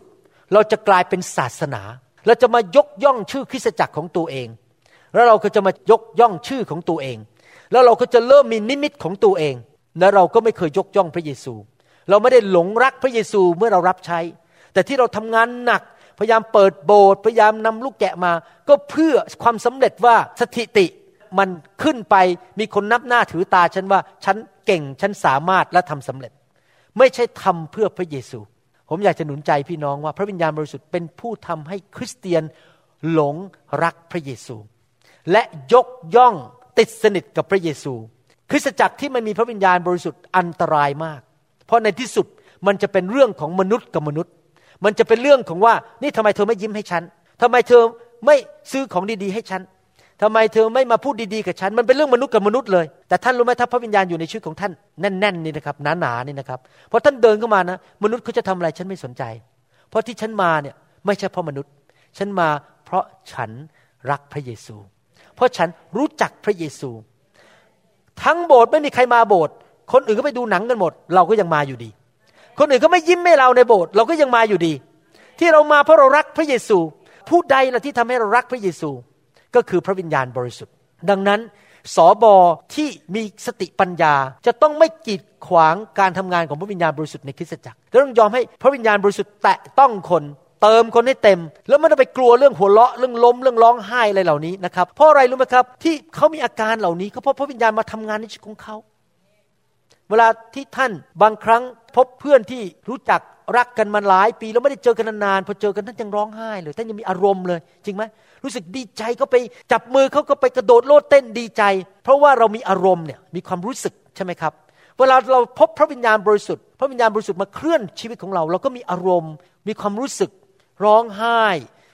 เราจะกลายเป็นศาสนา เราจะมายกย่องชื่อคริสตจักรของตัวเอง แล้วเราก็จะมายกย่องชื่อของตัวเอง แล้วเราก็จะเริ่มมีนิมิตของตัวเอง และเราก็ไม่เคยยกย่องพระเยซู เราไม่ได้หลงรักพระเยซูเมื่อเรารับใช้ แต่ที่เราทำงานหนัก พยายามเปิดโบสถ์พยายามนำลูกแกะมา ก็เพื่อความสำเร็จว่าสถิติมันขึ้นไปมีคนนับหน้าถือตาฉันว่าฉันเก่งฉันสามารถและทำสำเร็จ ไม่ใช่ทำเพื่อพระเยซู ผมอยากจะหนุนใจพี่น้องว่า พระวิญญาณบริสุทธิ์เป็นผู้ทำให้คริสเตียนหลงรักพระเยซู และยกย่องติดสนิทกับพระเยซู คริสตจักรที่ไม่มีพระวิญญาณบริสุทธิ์อันตรายมาก เพราะในที่สุดมันจะเป็นเรื่องของมนุษย์กับมนุษย์ มันจะเป็นเรื่องของว่า นี่ทำไมเธอไม่ยิ้มให้ฉันทำไมเธอไม่ซื้อของดีๆให้ฉันทำไมเธอไม่มาพูดดีๆกับฉัน มันเป็นเรื่องมนุษย์กับมนุษย์เลย แต่ท่านรู้ไหมถ้าพระวิญญาณอยู่ในชีวิตของท่านแน่นๆนี่นะครับหนาๆนี่นะครับพอท่านเดินเข้ามานะมนุษย์เขาจะทำอะไรฉันไม่สนใจ เพราะที่ฉันมาเนี่ยไม่ใช่เพราะมนุษย์ ฉันมาเพราะฉันรักพระเยซู เพราะฉันรู้จักพระเยซู ทั้งโบสถ์ไม่มีใครมาโบสถ์คนอื่นก็ไปดูหนังกันหมด เราก็ยังมาอยู่ดี คนอื่นก็ไม่ยิ้มให้เราในโบสถ์เราก็ยังมาอยู่ดี ที่เรามาเพราะเรารักพระเยซู ผู้ใดล่ะที่ทำให้เรารักพระเยซู ก็คือพระวิญญาณบริสุทธิ์ ดังนั้นสอบอที่มีสติปัญญาจะต้องไม่กีดขวางการทำงานของพระวิญญาณบริสุทธิ์ในคริสตจักรต้องยอมให้พระวิญญาณบริสุทธิ์แตะต้องคนเติมคนให้เต็ม แล้วไม่ต้องไปกลัวเรื่องหัวเราะเรื่องล้มเรื่องร้องไห้อะไรเหล่านี้นะครับเพราะอะไรรู้ไหมครับ ที่เขามีอาการเหล่านี้ก็เพราะพระวิญญาณมาทำงานในชีวิตของเขา เวลาที่ท่านบางครั้งพบเพื่อนที่รู้จักรักกันมาหลายปีแล้วไม่ได้เจอกันนานๆพอเจอกันท่านยังร้องไห้เลยท่านยังมีอารมณ์เลย จริงไหมรู้สึกดีใจก็ไปจับมือเขาก็ไปกระโดดโลดเต้นดีใจ เพราะว่าเรามีอารมณ์เนี่ยมีความรู้สึกใช่ไหมครับ เวลาเราพบพระวิญญาณบริสุทธิ์พระวิญญาณบริสุทธิ์มาเคลื่อนชีวิตของเรา เราก็มีอารมณ์ มีความรู้สึก ร้องไห้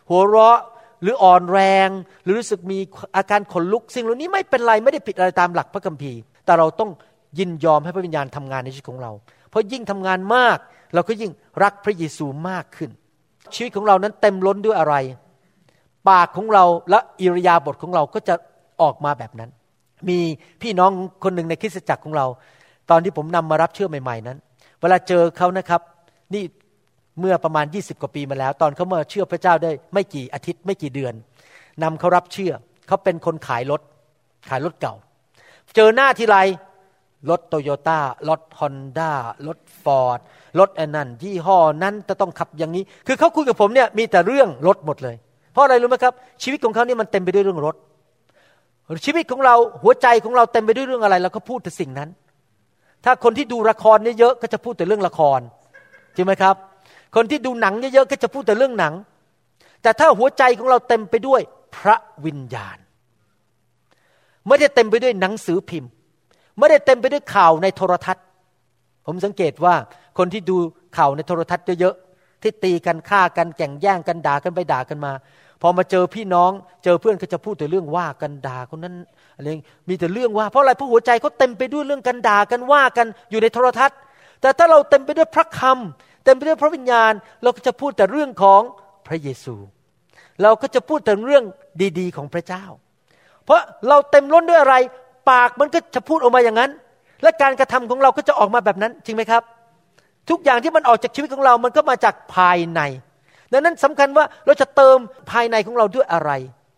หัวเราะหรืออ่อนแรง หรือรู้สึกมีอาการขนลุกสิ่งเหล่านี้ไม่เป็นไรไม่ได้ผิดอะไรตามหลักพระคัมภีร์ แต่เราต้อง ยินยอมให้พระวิญญาณทำงานในชีวิตของเรา เพราะยิ่งทำงานมาก เราก็ยิ่งรักพระเยซูมากขึ้น ชีวิตของเรานั้นเต็มล้นด้วยอะไร ปากของเราและอิริยาบถของเราก็จะออกมาแบบนั้น มีพี่น้องคนหนึ่งในคริสตจักรของเรา ตอนที่ผมนำมารับเชื่อใหม่ ๆ นั้น เวลาเจอเขานะครับ นี่เมื่อประมาณ 20 กว่าปีมาแล้ว ตอนเขามาเชื่อพระเจ้าได้ ไม่กี่อาทิตย์ไม่กี่เดือนนำเขารับเชื่อเขาเป็นคนขายรถขายรถเก่า เจอหน้าทีไร รถโตโยต้ารถฮอนด้ารถฟอร์ดรถอันนันยี่ห้อนั้นจะต้องขับอย่างนี้ คือเขาคุยกับผมเนี่ยมีแต่เรื่องรถหมดเลย เพราะอะไรรู้ไหมครับ ชีวิตของเขาเนี่ยมันเต็มไปด้วยเรื่องรถ ชีวิตของเราหัวใจของเราเต็มไปด้วยเรื่องอะไรเราก็พูดแต่สิ่งนั้น ถ้าคนที่ดูละครเยอะๆก็จะพูดแต่เรื่องละครจริงไหมครับ คนที่ดูหนังเยอะๆก็จะพูดแต่เรื่องหนัง แต่ถ้าหัวใจของเราเต็มไปด้วยพระวิญญาณ ไม่ได้เต็มไปด้วยหนังสือพิมพ์ ไม่ได้เต็มไปด้วยข่าวในโทรทัศน์ ผมสังเกตว่าคนที่ดูข่าวในโทรทัศน์เยอะๆที่ตีกันฆ่ากันแก่งแย่งกันด่ากันไปด่ากันมา พอมาเจอพี่น้อง เจอเพื่อนก็จะพูดแต่เรื่องว่ากันด่าคนนั้นอะไรมีแต่เรื่องว่า เพราะอะไรเพราะหัวใจเขาเต็มไปด้วยเรื่องกันด่ากันว่ากันอยู่ในโทรทัศน์ แต่ถ้าเราเต็มไปด้วยพระคำเต็มไปด้วยพระวิญญาณ เราก็จะพูดแต่เรื่องของพระเยซู เราก็จะพูดแต่เรื่องดีๆ ของพระเจ้า เพราะเราเต็มล้นด้วยอะไร ปากมันก็จะพูดออกมาอย่างนั้น และการกระทำของเราก็จะออกมาแบบนั้น จริงไหมครับ ทุกอย่างที่มันออกจากชีวิตของเรา มันก็มาจากภายใน ดังนั้นสำคัญว่าเราจะเติมภายในของเราด้วยอะไร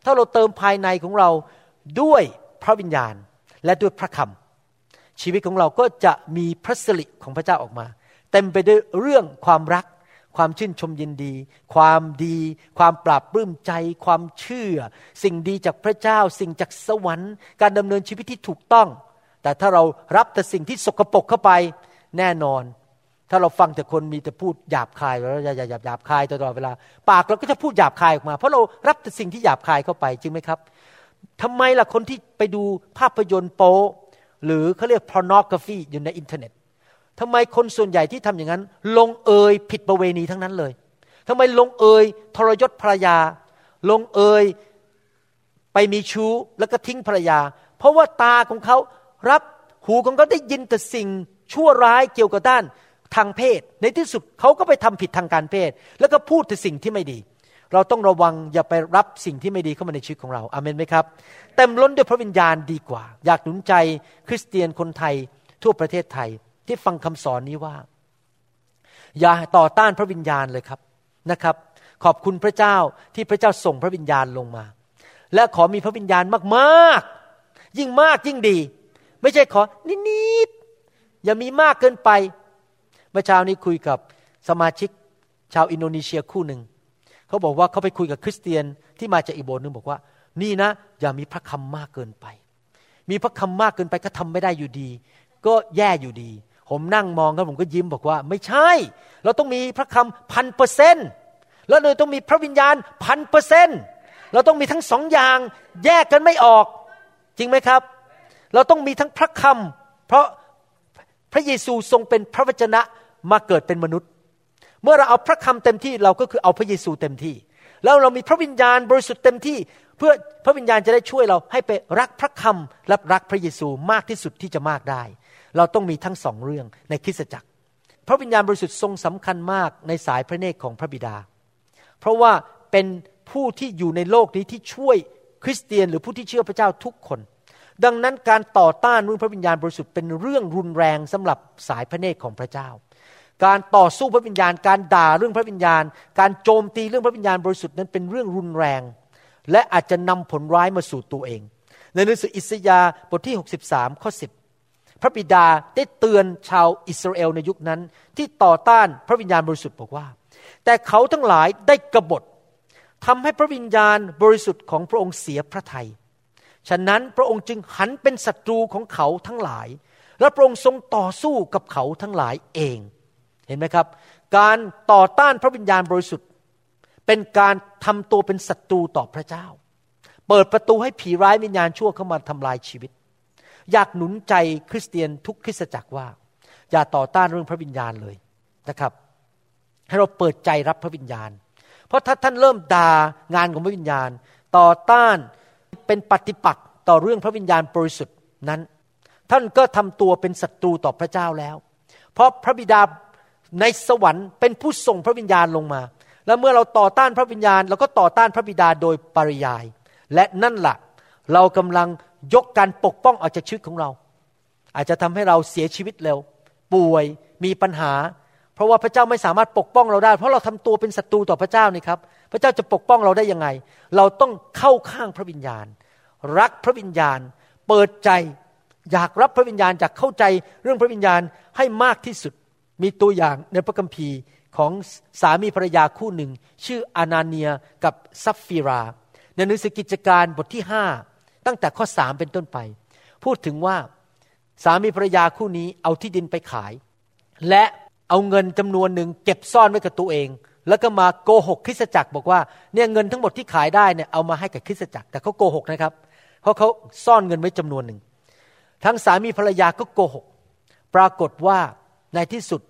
ถ้าเราเติมภายในของเราด้วยพระวิญญาณ และด้วยพระคำชีวิตของเราก็จะมีพระสิริของพระเจ้าออกมา เต็มไปด้วยเรื่องความรัก ความชื่นชมยินดี ความดี ความปราบปลื้มใจ ความเชื่อ สิ่งดีจากพระเจ้า สิ่งจากสวรรค์ การดำเนินชีวิตที่ถูกต้อง แต่ถ้าเรารับแต่สิ่งที่สกปรกเข้าไปแน่นอน ถ้าเราฟังแต่คนมีแต่พูดหยาบคายแล้วอย่าหยาบหยาบคายตลอดเวลา ปากเราก็จะพูดหยาบคายออกมา เพราะเรารับแต่สิ่งที่หยาบคายเข้าไปจริงไหมครับทำไมล่ะคนที่ไปดูภาพยนตร์โป๊หรือเขาเรียก pornography อยู่ในอินเทอร์เน็ต ทำไมคนส่วนใหญ่ที่ทำอย่างนั้น ลงเอยผิดประเวณีทั้งนั้นเลยทำไมลงเอยทรยศภรรยา ลงเอยไปมีชู้แล้วก็ทิ้งภรรยา เพราะว่าตาของเขารับหูของเขาได้ยินแต่สิ่งชั่วร้ายเกี่ยวกับด้านทางเพศ ในที่สุดเขาก็ไปทำผิดทางการเพศ แล้วก็พูดแต่สิ่งที่ไม่ดี เราต้องระวังอย่าไปรับสิ่งที่ไม่ดีเข้ามาในชีวิตของเราอาเมนไหมครับเต็มล้นด้วยพระวิญญาณดีกว่า อยากหนุนใจคริสเตียนคนไทยทั่วประเทศไทย ที่ฟังคำสอนนี้ว่า อย่าต่อต้านพระวิญญาณเลยครับนะครับ ขอบคุณพระเจ้าที่พระเจ้าส่งพระวิญญาณลงมา และขอมีพระวิญญาณมากๆ ยิ่งมากยิ่งดี ไม่ใช่ขอนิดๆอย่ามีมากเกินไปเมื่อเช้านี้คุยกับสมาชิกชาวอินโดนีเซียคู่หนึ่งเขาบอกว่าเขาไปคุยกับคริสเตียนที่มาจากอีกโบสถ์หนึ่งบอกว่า นี่นะ อย่ามีพระคำมากเกินไป มีพระคำมากเกินไปก็ทำไม่ได้อยู่ดี ก็แย่อยู่ดี ผมนั่งมองแล้วผมก็ยิ้มบอกว่า ไม่ใช่ เราต้องมีพระคำพันเปอร์เซนต์แล้วเราต้องมีพระวิญญาณพันเปอร์เซนต์เราต้องมีทั้งสองอย่างแยกกันไม่ออก จริงไหมครับ เราต้องมีทั้งพระคำเพราะพระเยซูทรงเป็นพระวจนะมาเกิดเป็นมนุษย์ เมื่อเราเอาพระคำเต็มที่เราก็คือเอาพระเยซูเต็มที่ แล้วเรามีพระวิญญาณบริสุทธิ์เต็มที่ เพื่อพระวิญญาณจะได้ช่วยเราให้ไปรักพระคำและรักพระเยซูมากที่สุดที่จะมากได้ เราต้องมีทั้งสองเรื่องในคริสตจักร พระวิญญาณบริสุทธิ์ทรงสำคัญมากในสายพระเนตรของพระบิดา เพราะว่าเป็นผู้ที่อยู่ในโลกนี้ที่ช่วยคริสเตียนหรือผู้ที่เชื่อพระเจ้าทุกคน ดังนั้นการต่อต้านเรื่องพระวิญญาณบริสุทธิ์เป็นเรื่องรุนแรงสำหรับสายพระเนตรของพระเจ้า การต่อสู้พระวิญญาณ การด่าเรื่องพระวิญญาณ การโจมตีเรื่องพระวิญญาณบริสุทธิ์นั้นเป็นเรื่องรุนแรง และอาจจะนำผลร้ายมาสู่ตัวเอง ในหนังสืออิสยาห์บทที่ 63 ข้อ 10 พระบิดาได้เตือนชาวอิสราเอลในยุคนั้น ที่ต่อต้านพระวิญญาณบริสุทธิ์บอกว่า แต่เขาทั้งหลายได้กบฏทำให้พระวิญญาณบริสุทธิ์ของพระองค์เสียพระทยัยฉะนั้นพระองค์จึงหันเป็นศัตรูของเขาทั้งหลาย และพระองค์ทรงต่อสู้กับเขาทั้งหลายเอง เห็นไหมครับ การต่อต้านพระวิญญาณบริสุทธิ์ เป็นการทำตัวเป็นศัตรูต่อพระเจ้า เปิดประตูให้ผีร้ายวิญญาณชั่วเข้ามาทำลายชีวิต อยากหนุนใจคริสเตียนทุกคริสตจักรว่า อย่าต่อต้านเรื่องพระวิญญาณเลยนะครับ ให้เราเปิดใจรับพระวิญญาณ เพราะถ้าท่านเริ่มด่างานของพระวิญญาณ ต่อต้านเป็นปฏิปักษ์ต่อเรื่องพระวิญญาณบริสุทธิ์นั้น ท่านก็ทำตัวเป็นศัตรูต่อพระเจ้าแล้ว เพราะพระบิดาในสวรรค์เป็นผู้ส่งพระวิญญาณลงมา แล้วเมื่อเราต่อต้านพระวิญญาณเราก็ต่อต้านพระบิดาโดยปริยาย และนั่นละ่ะเรากำลัง ยกการปกป้องออกจากชีวิตของเรา อาจจะทำให้เราเสียชีวิตเร็ว ป่วยมีปัญหา เพราะว่าพระเจ้าไม่สามารถปกป้องเราได้ เพราะเราทำตัวเป็นศัตรูต่อพระเจ้านี่ครับ พระเจ้าจะปกป้องเราได้ยังไง เราต้องเข้าข้างพระวิญญาณ รักพระวิญญาณ เปิดใจอยากรับพระวิญญาณอยากเข้าใจเรื่องพระวิญญาณให้มากที่สุด มีตัวอย่างในพระคัมภีร์ของสามีภรรยาคู่หนึ่ง ชื่ออานาเนียกับซัฟฟีรา ในหนังสือกิจการบทที่ห้า ตั้งแต่ข้อสามเป็นต้นไป พูดถึงว่าสามีภรรยาคู่นี้เอาที่ดินไปขาย และเอาเงินจำนวนหนึ่งเก็บซ่อนไว้กับตัวเอง แล้วก็มาโกหกคริสจักรบอกว่าเนี่ยเงินทั้งหมดที่ขายได้เนี่ยเอามาให้กับคริสจักรแต่เขาโกหกนะครับ เพราะเขาซ่อนเงินไว้จำนวนหนึ่งทั้งสามีภรรยาก็โกหก ปรากฏว่าในที่สุด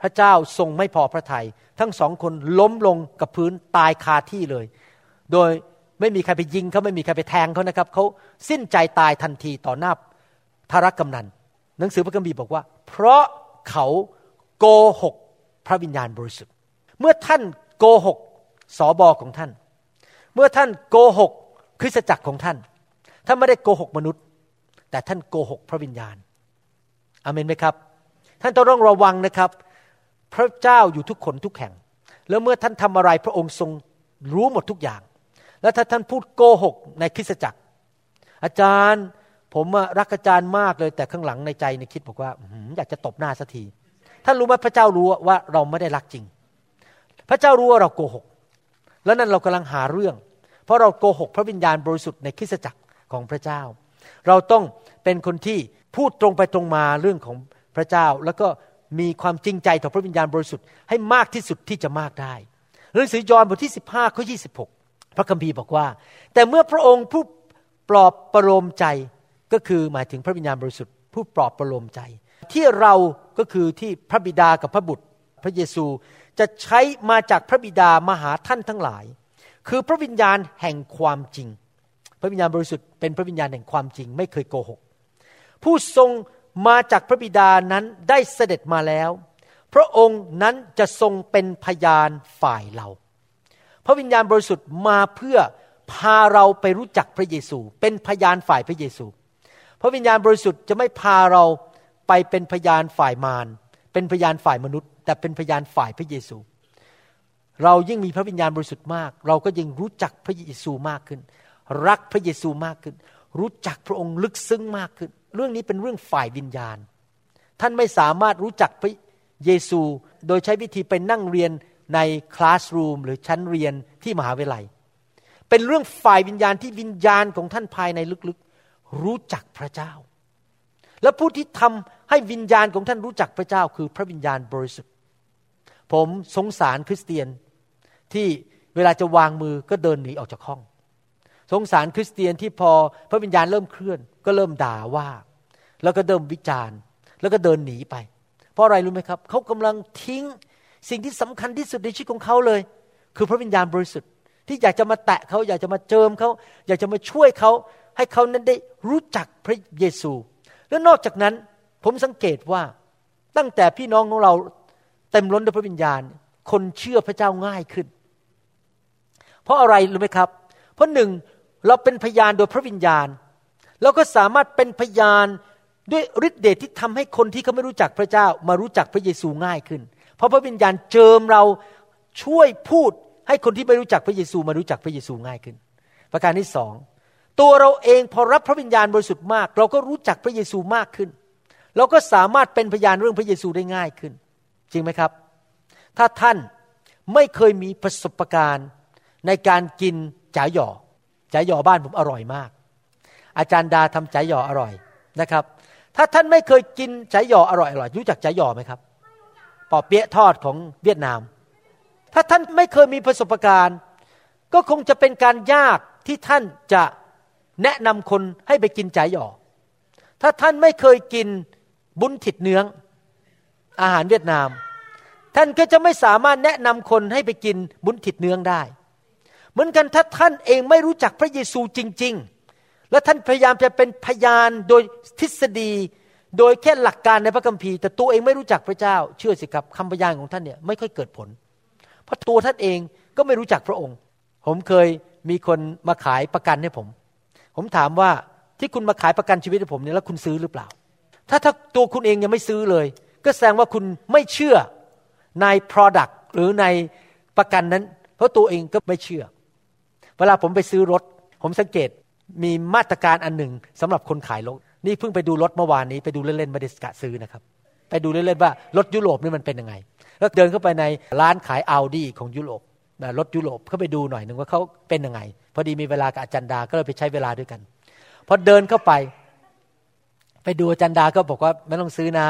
พระเจ้าทรงไม่พอพระทยัยทั้งสองคนล้มลงกับพื้นตายคาที่เลย โดย ไม่มีใครไปยิงเขาไม่มีใครไปแทงเขานะครับเขาสิ้นใจตายทันทีต่อหน้าธารกำนัน หนังสือพระคัมภีร์บอกว่า เพราะเขาโกหกพระวิญญาณบริสุทธิ์ เมื่อท่านโกหกสอบอของท่าน เมื่อท่านโกหกคริสตจักรของท่าน ท่านไม่ได้โกหกมนุษย์ แต่ท่านโกหกพระวิญญาณอเมนไหมครับ ท่านต้องระวังนะครับ พระเจ้าอยู่ทุกคนทุกแห่ง แล้วเมื่อท่านทำอะไรพระองค์ทรงรู้หมดทุกอย่าง แล้วถ้าท่านพูดโกหกในคริสตจักร อาจารย์ผมรักอาจารย์มากเลยแต่ข้างหลังในใจในคิดบอกว่าอยากจะตบหน้าสักทีท่านรู้ไหมพระเจ้ารู้ว่าเราไม่ได้รักจริง พระเจ้ารู้ว่าเราโกหก แล้วนั่นเรากำลังหาเรื่อง เพราะเราโกหกพระวิญญาณบริสุทธิ์ในคริสตจักรของพระเจ้า เราต้องเป็นคนที่พูดตรงไปตรงมาเรื่องของพระเจ้า แล้วก็มีความจริงใจต่อพระวิญญาณบริสุทธิ์ให้มากที่สุดที่จะมากได้หนังสือยอห์นบทที่ 15ข้อ26 พระคัมภีร์บอกว่า แต่เมื่อพระองค์ผู้ปลอบประโลมใจก็คือหมายถึงพระวิญญาณบริสุทธิ์ผู้ปลอบประโลมใจ ที่เราก็คือที่พระบิดากับพระบุตร พระเยซูจะใช้มาจากพระบิดามาหาท่านทั้งหลาย คือพระวิญญาณแห่งความจริง พระวิญญาณบริสุทธิ์เป็นพระวิญญาณแห่งความจริง ไม่เคยโกหก ผู้ทรงมาจากพระบิดานั้นได้เสด็จมาแล้ว พระองค์นั้นจะทรงเป็นพยานฝ่ายเรา พระวิญญาณบริสุทธิ์มาเพื่อพาเราไปรู้จักพระเยซู เป็นพยานฝ่ายพระเยซู พระวิญญาณบริสุทธิ์จะไม่พาเราไปเป็นพยานฝ่ายมาร เป็นพยานฝ่ายมนุษย์ แต่เป็นพยานฝ่ายพระเยซู เรายิ่งมีพระวิญญาณบริสุทธิ์มาก เราก็ยิ่งรู้จักพระเยซูมากขึ้น รักพระเยซูมากขึ้น รู้จักพระองค์ลึกซึ้งมากขึ้น เรื่องนี้เป็นเรื่องฝ่ายวิญญาณ ท่านไม่สามารถรู้จักพระเยซู โดยใช้วิธีไปนั่งเรียน ในคลาสรูมหรือชั้นเรียนที่มหาวิทยาลัย เป็นเรื่องฝ่ายวิญญาณที่วิญญาณของท่านภายในลึกๆ รู้จักพระเจ้า และผู้ที่ทำให้วิญญาณของท่านรู้จักพระเจ้าคือพระวิญญาณบริสุทธิ์ ผมสงสารคริสเตียนที่เวลาจะวางมือก็เดินหนีออกจากห้อง สงสารคริสเตียนที่พอพระวิญญาณเริ่มเคลื่อน ก็เริ่มด่าว่า แล้วก็เดิมวิจารณ์ แล้วก็เดินหนีไป เพราะอะไรรู้ไหมครับ เขากำลังทิ้ง สิ่งที่สำคัญที่สุดในชีวิตของเขาเลย คือพระวิญญาณบริสุทธิ์ที่อยากจะมาแตะเขาอยากจะมาเจิมเขาอยากจะมาช่วยเขาให้เขานั้นได้รู้จักพระเยซู และนอกจากนั้นผมสังเกตว่าตั้งแต่พี่น้องของเราเต็มล้นด้วยพระวิญญาณ คนเชื่อพระเจ้าง่ายขึ้น เพราะอะไรรู้ไหมครับ เพราะหนึ่งเราเป็นพยานโดยพระวิญญาณเราก็สามารถเป็นพยานด้วยฤทธิเดชที่ทำให้คนที่เขาไม่รู้จักพระเจ้ามารู้จักพระเยซูง่ายขึ้น เพราะพระวิญญาณเจิมเราช่วยพูดให้คนที่ไม่รู้จักพระเยซูมารู้จักพระเยซูง่ายขึ้น ประการที่สองตัวเราเองพอรับพระวิญญาณบริสุทธิ์มาก เราก็รู้จักพระเยซูมากขึ้น เราก็สามารถเป็นพยานเรื่องพระเยซูได้ง่ายขึ้น จริงไหมครับ ถ้าท่านไม่เคยมีประสบการณ์ในการกินจ๋าหย่อจ๋าหย่อบ้านผมอร่อยมาก อาจารย์ดาทำจ๋าหย่ออร่อยนะครับ ถ้าท่านไม่เคยกินจ๋าหย่ออร่อยอร่อยรู้จักจ๋าหย่อไหมครับ ปอเปี๊ยะทอดของเวียดนาม ถ้าท่านไม่เคยมีประสบการณ์ ก็คงจะเป็นการยากที่ท่านจะแนะนำคนให้ไปกินจ๋าหย่อถ้าท่านไม่เคยกินบุญถิดเนื้องอาหารเวียดนาม ท่านก็จะไม่สามารถแนะนำคนให้ไปกินบุญถิดเนื้องได้ เหมือนกันถ้าท่านเองไม่รู้จักพระเยซูจริง ๆ และท่านพยายามจะเป็นพยานโดยทฤษฎี โดยแค่หลักการในพระคัมภีร์ แต่ตัวเองไม่รู้จักพระเจ้า เชื่อสิครับคำพยานของท่านเนี่ยไม่ค่อยเกิดผล เพราะตัวท่านเองก็ไม่รู้จักพระองค์ ผมเคยมีคนมาขายประกันให้ผม ผมถามว่าที่คุณมาขายประกันชีวิตให้ผมเนี่ยแล้วคุณซื้อหรือเปล่า ถ้าถ้าตัวคุณเองยังไม่ซื้อเลย ก็แสดงว่าคุณไม่เชื่อใน product หรือในประกันนั้น เพราะตัวเองก็ไม่เชื่อ เวลาผมไปซื้อรถ ผมสังเกตมีมาตรการอันหนึ่งสำหรับคนขายรถ นี่เพิ่งไปดูรถเมื่อวานนี้ไปดูเล่นๆไม่ได้กะซื้อนะครับ ไปดูเล่นๆว่ารถยุโรปนี่มันเป็นยังไง แล้วเดินเข้าไปในร้านขายอัลดี้ของยุโรปนะรถยุโรปเข้าไปดูหน่อยหนึ่งว่าเขาเป็นยังไง พอดีมีเวลากับอาจารย์ดาก็เลยไปใช้เวลาด้วยกัน พอเดินเข้าไป ไปดูอาจารย์ดาก็บอกว่าไม่ต้องซื้อนะ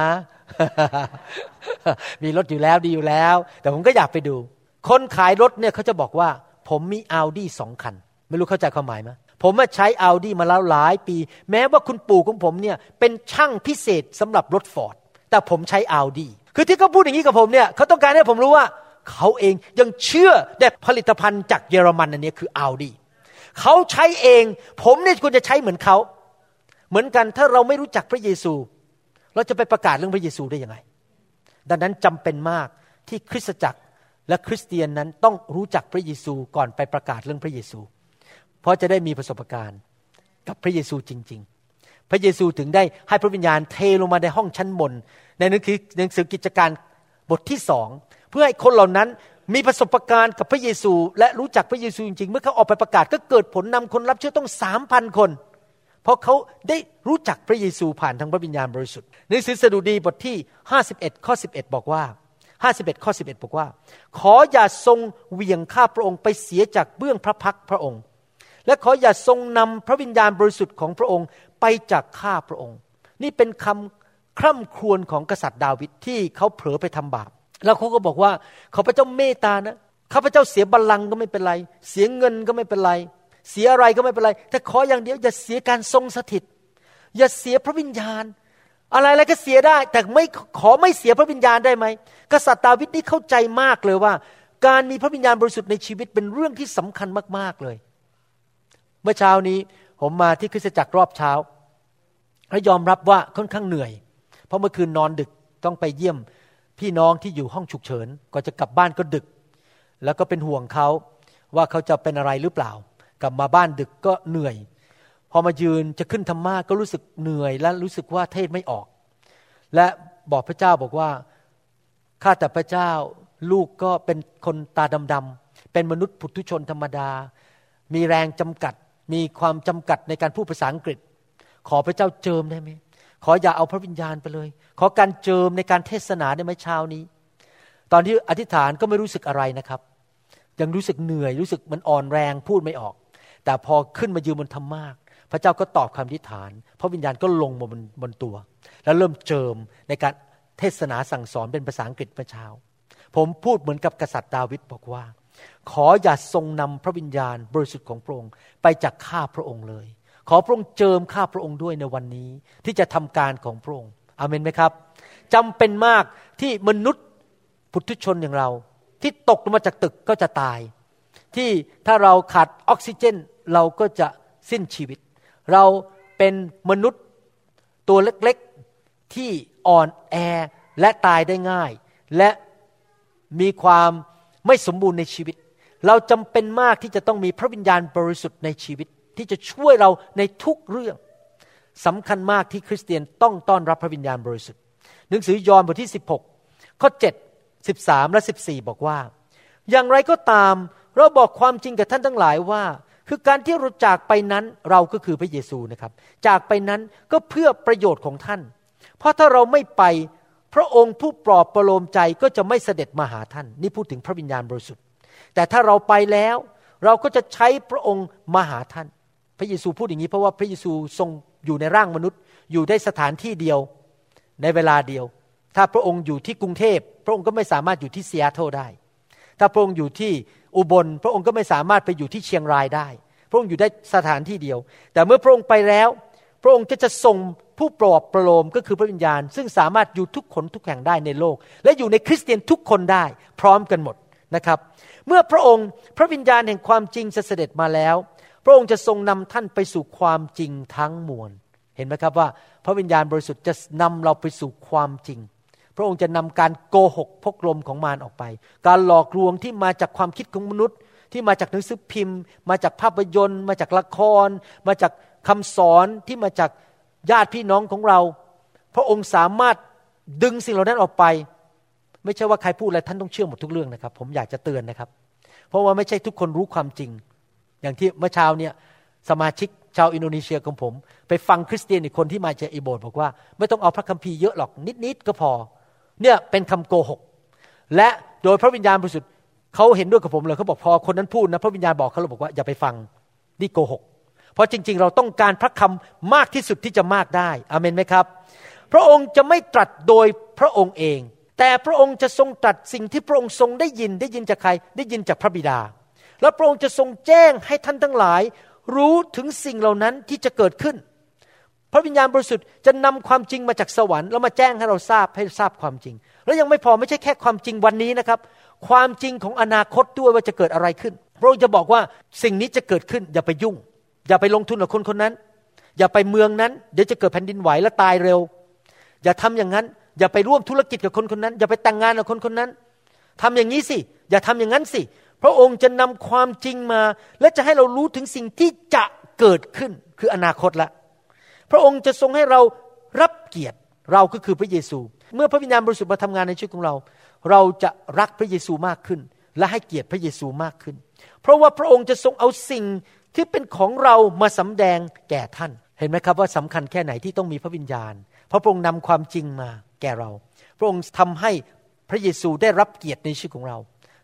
มีรถอยู่แล้วดีอยู่แล้ว แต่ผมก็อยากไปดู คนขายรถเนี่ยเขาจะบอกว่า ผมมีอัลดี้สองคัน ไม่รู้เข้าใจความหมายไหม ผมมาใช้อัลดี้มาแล้วหลายปี แม้ว่าคุณปู่ของผมเนี่ยเป็นช่างพิเศษสำหรับรถฟอร์ดแต่ผมใช้อัลดี้คือที่เขาพูดอย่างนี้กับผมเนี่ยเขาต้องการให้ผมรู้ว่าเขาเองยังเชื่อแต่ผลิตภัณฑ์จากเยอรมันอันนี้คืออัลดี้เขาใช้เอง ผมเนี่ยควรจะใช้เหมือนเขา เหมือนกันถ้าเราไม่รู้จักพระเยซู เราจะไปประกาศเรื่องพระเยซูได้ยังไง ดังนั้นจำเป็นมากที่คริสตจักรและคริสเตียนนั้นต้องรู้จักพระเยซูก่อนไปประกาศเรื่องพระเยซู เพราะจะได้มีประสบการณ์กับพระเยซูจริง ๆ พระเยซูถึงได้ให้พระวิญญาณเทลงมาในห้องชั้นบน ในหนังสือหนังสือกิจการบทที่สองเพื่อให้คนเหล่านั้นมีประสบการณ์กับพระเยซู และรู้จักพระเยซูจริงๆ เมื่อเขาออกไปประกาศก็เกิดผลนำคนรับเชื่อต้องสามพันคน เพราะเขาได้รู้จักพระเยซูผ่านทางพระวิญญาณบริสุทธิ์ในหนังสือสดุดีบทที่ 51ข้อ11 บอกว่า 51ข้อ11 บอกว่า ขออย่าทรงเหวี่ยงข้าพระองค์ไปเสียจากเบื้องพระพักพระองค์ และขออย่าทรงนำพระวิญญาณบริสุทธิ์ของพระองค์ไปจากข้าพระองค์ นี่เป็นคำคร่ำครวญของกษัตริย์ดาวิดที่เขาเผลอไปทำบาป แล้วเขาก็บอกว่าขอพระเจ้าเมตตานะข้าพระเจ้าเสียบัลลังก์ก็ไม่เป็นไร เสียเงินก็ไม่เป็นไร เสียอะไรก็ไม่เป็นไร แต่ขออย่างเดียวอย่าเสียการทรงสถิต อย่าเสียพระวิญญาณ อะไรอะไรก็เสียได้ แต่ไม่ขอไม่เสียพระวิญญาณได้ไหมกษัตริย์ดาวิดนี่เข้าใจมากเลยว่า การมีพระวิญญาณบริสุทธิ์ในชีวิตเป็นเรื่องที่สำคัญมากๆเลย มื่อเช้านี้ผมมาที่คริสตจักรรอบเช้าและยอมรับว่าค่อนข้างเหนื่อย เพราะเมื่อคืนนอนดึกต้องไปเยี่ยมพี่น้องที่อยู่ห้องฉุกเฉินก่อนจะกลับบ้านก็ดึก แล้วก็เป็นห่วงเขาว่าเขาจะเป็นอะไรหรือเปล่า กลับมาบ้านดึกก็เหนื่อย พอมายืนจะขึ้นธรรมาก็รู้สึกเหนื่อย และรู้สึกว่าเทศไม่ออก และบอกพระเจ้าบอกว่าข้าแต่พระเจ้าลูกก็เป็นคนตาดำๆเป็นมนุษย์ผุถุชนธรรมดา มีแรงจำกัด มีความจำกัดในการพูดภาษาอังกฤษ ขอพระเจ้าเจิมได้ไหมขออย่าเอาพระวิญญาณไปเลย ขอการเจิมในการเทศนาได้ไหมเช้านี้ ตอนที่อธิษฐานก็ไม่รู้สึกอะไรนะครับ ยังรู้สึกเหนื่อยรู้สึกมันอ่อนแรงพูดไม่ออก แต่พอขึ้นมายืนบนธรรมาก พระเจ้าก็ตอบคำอธิษฐาน พระวิญญาณก็ลงมาบนบนตัว แล้วเริ่มเจิมในการเทศนาสั่งสอนเป็นภาษาอังกฤษเมื่อเช้า ผมพูดเหมือนกับกษัตริย์ดาวิดบอกว่า ขออย่าทรงนำพระวิญญาณบริสุทธิ์ของพระองค์ไปจากข้าพระองค์เลย ขอพระองค์เจิมข้าพระองค์ด้วยในวันนี้ ที่จะทำการของพระองค์อเมนไหมครับจำเป็นมากที่มนุษย์ปุถุชนอย่างเรา ที่ตกลงมาจากตึกก็จะตาย ที่ถ้าเราขาดออกซิเจนเราก็จะสิ้นชีวิต เราเป็นมนุษย์ตัวเล็กๆที่อ่อนแอและตายได้ง่าย และมีความ ไม่สมบูรณ์ในชีวิต เราจำเป็นมากที่จะต้องมีพระวิญญาณบริสุทธิ์ในชีวิต ที่จะช่วยเราในทุกเรื่องสำคัญมากที่คริสเตียนต้องต้อนรับพระวิญญาณบริสุทธิ์ หนังสือยอห์นบทที่ 16 ข้อ 7 13 และ 14 บอกว่า อย่างไรก็ตามเราบอกความจริงกับท่านทั้งหลายว่า คือการที่เราจากไปนั้นเราก็คือพระเยซูนะครับ จากไปนั้นก็เพื่อประโยชน์ของท่าน เพราะถ้าเราไม่ไป พระองค์ผู้ปลอบประโลมใจก็จะไม่เสด็จมาหาท่าน นี่พูดถึงพระวิญญาณบริสุทธิ์ แต่ถ้าเราไปแล้ว เราก็จะใช้พระองค์มาหาท่าน พระเยซูพูดอย่างนี้เพราะว่าพระเยซูทรงอยู่ในร่างมนุษย์ อยู่ได้สถานที่เดียวในเวลาเดียว ถ้าพระองค์อยู่ที่กรุงเทพ พระองค์ก็ไม่สามารถอยู่ที่เซีแอตได้ ถ้าพระองค์อยู่ที่อุบล พระองค์ก็ไม่สามารถไปอยู่ที่เชียงรายได้ พระองค์อยู่ได้สถานที่เดียว แต่เมื่อพระองค์ไปแล้ว พระองค์ก็จะส่งผู้ปลอบประโลมก็คือพระวิญญาณ ซึ่งสามารถอยู่ทุกคนทุกแห่งได้ในโลก และอยู่ในคริสเตียนทุกคนได้ พร้อมกันหมดนะครับ เมื่อพระองค์พระวิญญาณแห่งความจริงจะเสด็จมาแล้ว พระองค์จะทรงนำท่านไปสู่ความจริงทั้งมวล เห็นไหมครับว่า พระวิญญาณบริสุทธิ์จะนำเราไปสู่ความจริง พระองค์จะนำการโกหกพกลมของมารออกไป การหลอกลวงที่มาจากความคิดของมนุษย์ ที่มาจากหนังสือพิมพ์ มาจากภาพยนตร์ มาจากละคร มาจาก คำสอนที่มาจากญาติพี่น้องของเรา พระองค์สามารถดึงสิ่งเหล่านั้นออกไป ไม่ใช่ว่าใครพูดอะไรท่านต้องเชื่อหมดทุกเรื่องนะครับ ผมอยากจะเตือนนะครับ เพราะว่าไม่ใช่ทุกคนรู้ความจริง อย่างที่เมื่อเช้าเนี่ยสมาชิกชาวอินโดนีเซียของผม ไปฟังคริสเตียนอีกคนที่มาจากอิโบสบอกว่า ไม่ต้องเอาพระคัมภีร์เยอะหรอกนิดๆก็พอ เนี่ยเป็นคำโกหก และโดยพระวิญญาณบริสุทธิ์เขาเห็นด้วยกับผมเลยเขาบอกพอคนนั้นพูดนะพระวิญญาณบอกเขาเลยบอกว่าอย่าไปฟังนี่โกหก เพราะจริง ๆ เราต้องการพระคำมากที่สุดที่จะมากได้อเมนไหมครับ พระองค์จะไม่ตรัสโดยพระองค์เอง แต่พระองค์จะทรงตรัสสิ่งที่พระองค์ทรงได้ยินได้ยินจากใครได้ยินจากพระบิดา แล้วพระองค์จะทรงแจ้งให้ท่านทั้งหลาย รู้ถึงสิ่งเหล่านั้นที่จะเกิดขึ้น พระวิญญาณบริสุทธิ์จะนำความจริงมาจากสวรรค์แล้วมาแจ้งให้เราทราบให้ทราบความจริง แล้วยังไม่พอไม่ใช่แค่ความจริงวันนี้นะครับความจริงของอนาคตด้วยว่าจะเกิดอะไรขึ้น พระองค์จะบอกว่าสิ่งนี้จะเกิดขึ้นอย่าไปยุ่ง อย่าไปลงทุนกับคนคนนั้น อย่าไปเมืองนั้น เดี๋ยวจะเกิดแผ่นดินไหวและตายเร็ว อย่าทำอย่างนั้น อย่าไปร่วมธุรกิจกับคนคนนั้น อย่าไปแต่งงานกับคนคนนั้นทำอย่างนี้สิ อย่าทำอย่างนั้นสิ พระองค์จะนำความจริงมา และจะให้เรารู้ถึงสิ่งที่จะเกิดขึ้นคืออนาคตละ พระองค์จะทรงให้เรารับเกียรติเราก็คือพระเยซู เมื่อพระวิญญาณบริสุทธิ์มาทำงานในชีวิตของเรา เราจะรักพระเยซูมากขึ้น และให้เกียรติพระเยซูมากขึ้น เพราะว่าพระองค์จะทรงเอาสิ่ง ที่เป็นของเรามาสำแดงแก่ท่าน เห็นไหมครับว่าสำคัญแค่ไหนที่ต้องมีพระวิญญาณ เพราะพระองค์นำความจริงมาแก่เรา พระองค์ทำให้พระเยซูได้รับเกียรติในชีวิตของเรา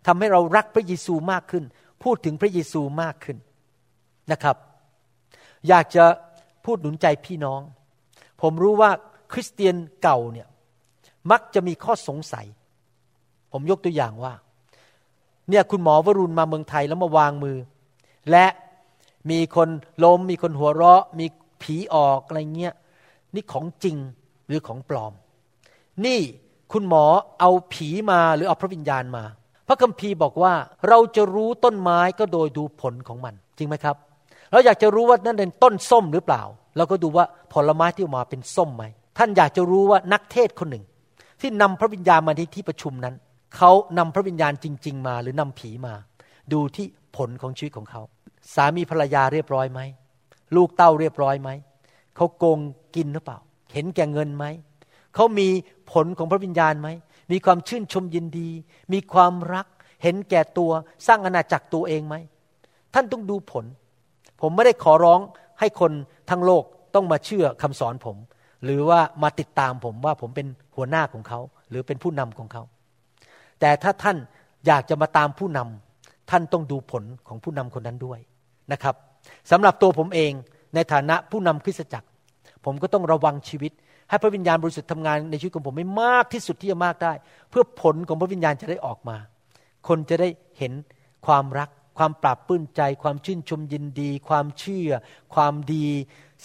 ทำให้เรารักพระเยซูมากขึ้น พูดถึงพระเยซูมากขึ้นนะครับ อยากจะพูดหนุนใจพี่น้อง ผมรู้ว่าคริสเตียนเก่าเนี่ยมักจะมีข้อสงสัย ผมยกตัวอย่างว่า เนี่ยคุณหมอวรุณมาเมืองไทยแล้วมาวางมือ และ มีคนล้มมีคนหัวเราะ มีผีออกอะไรเงี้ยนี่ของจริงหรือของปลอม นี่คุณหมอเอาผีมาหรือเอาพระวิญญาณมา พระคัมภีร์บอกว่าเราจะรู้ต้นไม้ก็โดยดูผลของมัน จริงไหมครับ เราอยากจะรู้ว่านั่นเป็นต้นส้มหรือเปล่า เราก็ดูว่าผลไม้ที่ออกมาเป็นส้มไหม ท่านอยากจะรู้ว่านักเทศคนหนึ่ง ที่นำพระวิญญาณมาที่ที่ประชุมนั้น เขานำพระวิญญาณจริง ๆ มาหรือนำผีมา ดูที่ผลของชีวิตของเขา สามีภรรยาเรียบร้อยไหม ลูกเต้าเรียบร้อยไหม เขาโกงกินหรือเปล่า เห็นแก่เงินไหม เขามีผลของพระวิญญาณไหม มีความชื่นชมยินดี มีความรัก เห็นแก่ตัว สร้างอาณาจักรตัวเองไหม ท่านต้องดูผล ผมไม่ได้ขอร้องให้คนทั้งโลกต้องมาเชื่อคำสอนผม หรือว่ามาติดตามผมว่าผมเป็นหัวหน้าของเขา หรือเป็นผู้นำของเขา แต่ถ้าท่านอยากจะมาตามผู้นำท่านต้องดูผลของผู้นำคนนั้นด้วย นะครับสำหรับตัวผมเองในฐานะผู้นำคริสตจักร ผมก็ต้องระวังชีวิต ให้พระวิญญาณบริสุทธิ์ทำงานในชีวิตของผมไม่มากที่สุดที่จะมากได้ เพื่อผลของพระวิญญาณจะได้ออกมา คนจะได้เห็นความรัก ความปราบปลื้มใจ ความชื่นชมยินดี ความเชื่อ ความดี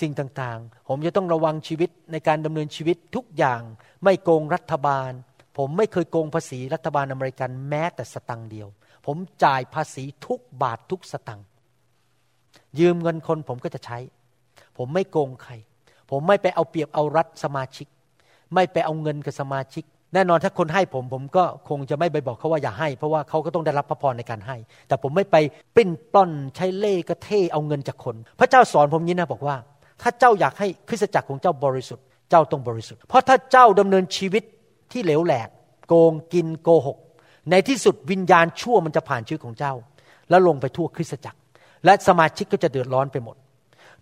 สิ่งต่างๆ ผมจะต้องระวังชีวิตในการดำเนินชีวิตทุกอย่างไม่โกงรัฐบาล ผมไม่เคยโกงภาษีรัฐบาลอเมริกันแม้แต่สตังค์เดียวผผมจ่ายภาษีทุกบาททุกสตังค์ ยืมเงินคนผมก็จะใช้ ผมไม่โกงใคร ผมไม่ไปเอาเปรียบเอารัดสมาชิก ไม่ไปเอาเงินกับสมาชิก แน่นอนถ้าคนให้ผมผมก็คงจะไม่ไปบอกเขาว่าอย่าให้ เพราะว่าเขาก็ต้องได้รับพระพรในการให้ แต่ผมไม่ไปปิ้นปล้อนใช้เล่กระเทเอาเงินจากคน พระเจ้าสอนผมนี้นะบอกว่า ถ้าเจ้าอยากให้คริสตจักรของเจ้าบริสุทธิ์เจ้าต้องบริสุทธิ์เพราะถ้าเจ้าดำเนินชีวิตที่เหลวแหลก โกงกินโกหก ในที่สุดวิญญาณชั่วมันจะผ่านชีวิตของเจ้า แล้วลงไปทั่วคริสตจักร และสมาชิกก็จะเดือดร้อนไปหมด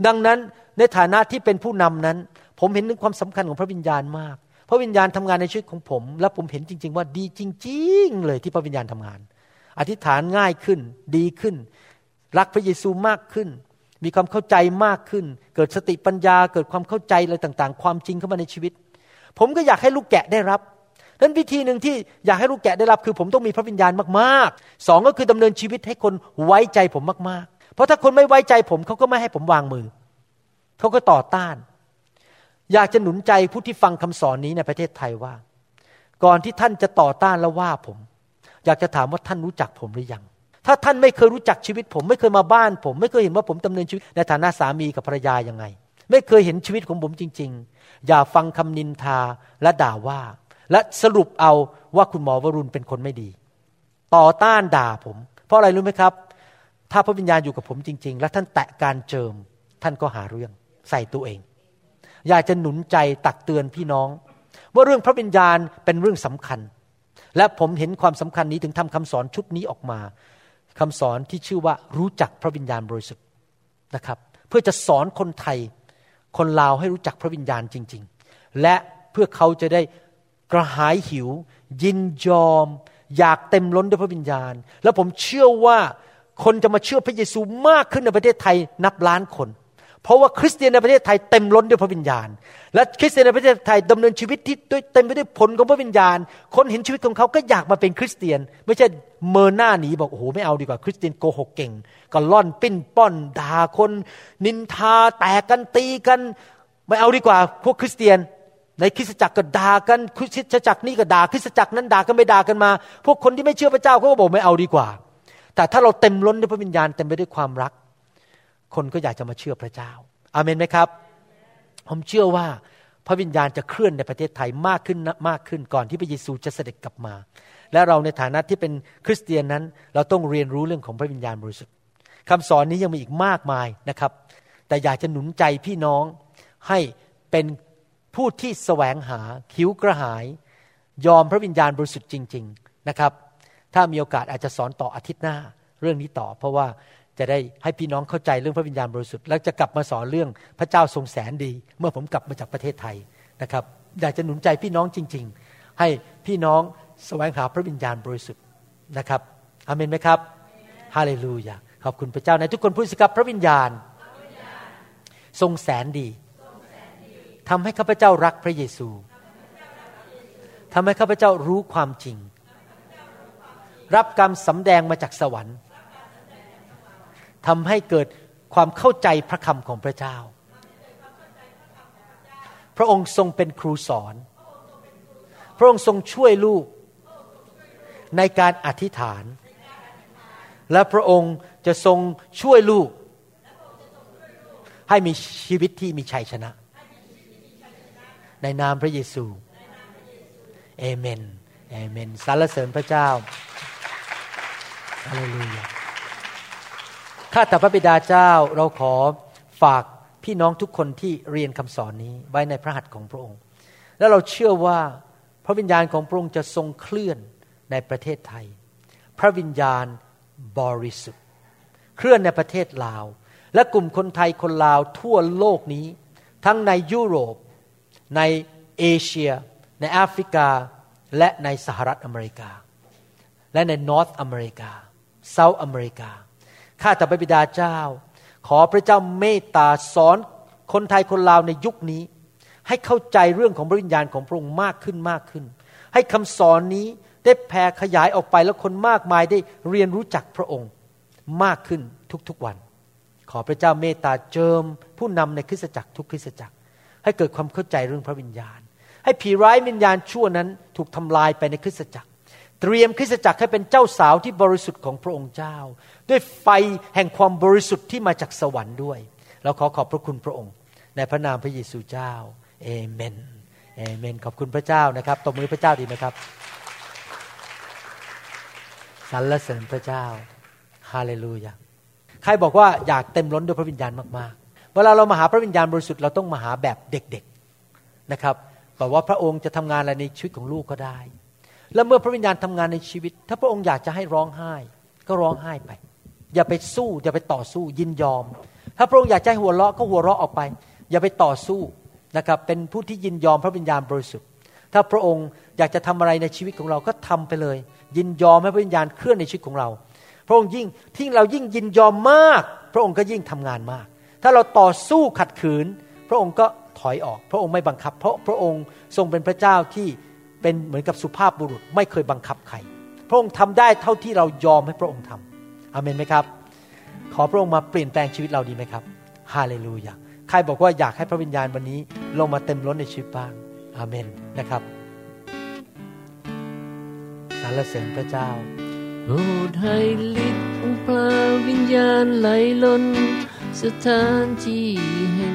ดังนั้นในฐานะที่เป็นผู้นำนั้น ผมเห็นถึงความสำคัญของพระวิญญาณมาก พระวิญญาณทำงานในชีวิตของผม และผมเห็นจริง ๆ ว่าดีจริง ๆ เลยที่พระวิญญาณทำงาน อธิษฐานง่ายขึ้น ดีขึ้น รักพระเยซูมากขึ้น มีความเข้าใจมากขึ้น เกิดสติปัญญา เกิดความเข้าใจอะไรต่าง ๆ ความจริงเข้ามาในชีวิต ผมก็อยากให้ลูกแกะได้รับนั้นวิธีหนึ่งที่อยากให้ลูกแกะได้รับคือ ผมต้องมีพระวิญญาณมากๆสองก็คือดำเนินชีวิตให้คนไว้ใจผมมากๆ เพราะถ้าคนไม่ไว้ใจผมเขาก็ไม่ให้ผมวางมือ เขาก็ต่อต้าน อยากจะหนุนใจผู้ที่ฟังคำสอนนี้ในประเทศไทยว่า ก่อนที่ท่านจะต่อต้านและว่าผม อยากจะถามว่าท่านรู้จักผมหรือยัง ถ้าท่านไม่เคยรู้จักชีวิตผม ไม่เคยมาบ้านผม ไม่เคยเห็นว่าผมดำเนินชีวิตในฐานะสามีกับภรรยายังไง ไม่เคยเห็นชีวิตของผมจริง ๆ อย่าฟังคำนินทาและด่าว่า และสรุปเอาว่าคุณหมอวรุณเป็นคนไม่ดี ต่อต้านด่าผม เพราะอะไรรู้ไหมครับ ถ้าพระวิญญาณอยู่กับผมจริง ๆ และท่านแตะการเจิม ท่านก็หาเรื่องใส่ตัวเอง อยากจะหนุนใจตักเตือนพี่น้อง ว่าเรื่องพระวิญญาณเป็นเรื่องสำคัญ และผมเห็นความสำคัญนี้ถึงทำคำสอนชุดนี้ออกมาคำสอนที่ชื่อว่ารู้จักพระวิญญาณบริสุทธิ์นะครับ เพื่อจะสอนคนไทย คนลาวให้รู้จักพระวิญญาณจริง ๆ และเพื่อเขาจะได้กระหายหิว ยินยอม อยากเต็มล้นด้วยพระวิญญาณ แล้วผมเชื่อว่า คนจะมาเชื่อพระเยซูมากขึ้นในประเทศไทยนับล้านคน เพราะว่าคริสเตียนในประเทศไทยเต็มล้นด้วยพระวิญญาณ และคริสเตียนในประเทศไทยดำเนินชีวิตที่ด้วยเต็มไปด้วยผลของพระวิญญาณ คนเห็นชีวิตของเขาก็อยากมาเป็นคริสเตียน ไม่ใช่เมินหน้าหนีบอกโอ้โหไม่เอาดีกว่าคริสเตียนโกหกเก่ง ก็ล่อนปิ้นป้อนด่าคน นินทาแตกกันตีกันไม่เอาดีกว่าพวกคริสเตียนในคริสตจักรก็ด่ากันคริสตจักรนี่ก็ด่าคริสตจักรนั้นด่ากันไม่ด่ากันมา พวกคนที่ไม่เชื่อพระเจ้าเขาก็บอกไม่เอาดีกว่า แต่ถ้าเราเต็มล้นด้วยพระวิญญาณเต็มไปด้วยความรัก คนก็อยากจะมาเชื่อพระเจ้า อาเมนไหมครับ ผมเชื่อว่าพระวิญญาณจะเคลื่อนในประเทศไทยมากขึ้นมากขึ้นก่อนที่พระเยซูจะเสด็จกลับมา และเราในฐานะที่เป็นคริสเตียนนั้น เราต้องเรียนรู้เรื่องของพระวิญญาณบริสุทธิ์คำสอนนี้ยังมีอีกมากมายนะครับ แต่อยากจะหนุนใจพี่น้องให้เป็นผู้ที่แสวงหาหิวกระหาย ยอมพระวิญญาณบริสุทธิ์จริง ๆนะครับ ถ้ามีโอกาสอาจจะสอนต่ออาทิตย์หน้าเรื่องนี้ต่อ เพราะว่าจะได้ให้พี่น้องเข้าใจเรื่องพระวิญญาณบริสุทธิ์แล้วจะกลับมาสอนเรื่องพระเจ้าทรงแสนดี เมื่อผมกลับมาจากประเทศไทยนะครับอยากจะหนุนใจพี่น้องจริง ๆ ให้พี่น้องแสวงหาพระวิญญาณบริสุทธิ์นะครับอาเมนไหมครับฮาเลลูยาขอบคุณพระเจ้าในทุกคนพูดสิครับพระวิญญาณ ทรงแสนดีทำให้ข้าพเจ้ารักพระเยซูทำให้ข้าพเจ้ารู้ความจริง รับกรรมสำแดงมาจากสวรรค์ทำให้เกิดความเข้าใจพระคำของพระเจ้า พระองค์ทรงเป็นครูสอน พระองค์ทรงช่วยลูกในการอธิษฐาน และพระองค์จะทรงช่วยลูก ให้มีชีวิตที่มีชัยชนะ ในนามพระเยซู เอเมน เอเมน สรรเสริญพระเจ้า ฮาเลลูยาข้าแต่พระบิดาเจ้าเราขอฝากพี่น้องทุกคนที่เรียนคำสอนนี้ไว้ในพระหัตถ์ของพระองค์ แล้วเราเชื่อว่าพระวิญญาณของพระองค์จะทรงเคลื่อนในประเทศไทย พระวิญญาณบริสุทธิ์ เคลื่อนในประเทศลาว และกลุ่มคนไทยคนลาวทั่วโลกนี้ ทั้งในยุโรป ในเอเชีย ในแอฟริกา และในสหรัฐอเมริกา และในนอร์ทอเมริกา เซาท์อเมริกา ข้าแต่พระบิดาเจ้า ขอพระเจ้าเมตตาสอนคนไทยคนลาวในยุคนี้ ให้เข้าใจเรื่องของพระวิญญาณของพระองค์มากขึ้นมากขึ้น ให้คำสอนนี้ได้แผ่ขยายออกไปแล้วคนมากมายได้เรียนรู้จักพระองค์มากขึ้นทุกๆวัน ขอพระเจ้าเมตตาเจิม ผู้นำในคริสตจักรทุกคริสตจักร ให้เกิดความเข้าใจเรื่องพระวิญญาณ ให้ผีร้ายวิญญาณชั่วนั้นถูกทำลายไปในคริสตจักร เตรียมคริสตจักรให้เป็นเจ้าสาวที่บริสุทธิ์ของพระองค์เจ้า ด้วยไฟแห่งความบริสุทธิ์ที่มาจากสวรรค์ด้วย เราขอขอบพระคุณพระองค์ ในพระนามพระเยซูเจ้าเอเมนเอเมน ขอบคุณพระเจ้านะครับตบมือพระเจ้าดีไหมครับสรรเสริญพระเจ้าฮาเลลูยาใครบอกว่าอยากเต็มล้นด้วยพระวิญญาณมากๆ เวลาเรามาหาพระวิญญาณบริสุทธิ์เราต้องมาหาแบบเด็กๆนะครับบอกว่าพระองค์จะทำงานอะไรในชีวิตของลูกก็ได้ แล้วเมื่อพระวิญญาณทำงานในชีวิต ถ้าพระองค์อยากจะให้ร้องไห้ ก็ร้องไห้ไป อย่าไปสู้ อย่าไปต่อสู้ยินยอม ถ้าพระองค์อยากจะให้หัวเราะก็หัวเราะออกไป อย่าไปต่อสู้นะครับเป็นผู้ที่ยินยอมพระวิญญาณบริสุทธิ์ ถ้าพระองค์อยากจะทำอะไรในชีวิตของเราก็ทำไปเลย ยินยอมให้พระวิญญาณเคลื่อนในชีวิตของเรา พระองค์ยิ่งที่เรายิ่งยินยอมมาก พระองค์ก็ยิ่งทำงานมาก ถ้าเราต่อสู้ขัดขืน พระองค์ก็ถอยออก พระองค์ไม่บังคับ เพราะพระองค์ทรงเป็นพระเจ้าที่ เป็นเหมือนกับสุภาพบุรุษไม่เคยบังคับใคร พระองค์ทำได้เท่าที่เรายอมให้พระองค์ทำอาเมนไหมครับ ขอพระองค์มาเปลี่ยนแปลงชีวิตเราดีไหมครับฮาเลลูยาใครบอกว่าอยากให้พระวิญญาณวันนี้ลงมาเต็มล้นในชีวิตบ้างอาเมนนะครับสรรเสริญพระเจ้าโปรดให้ฤทธิ์พระวิญญาณไหลล้นสถานที่แห่ง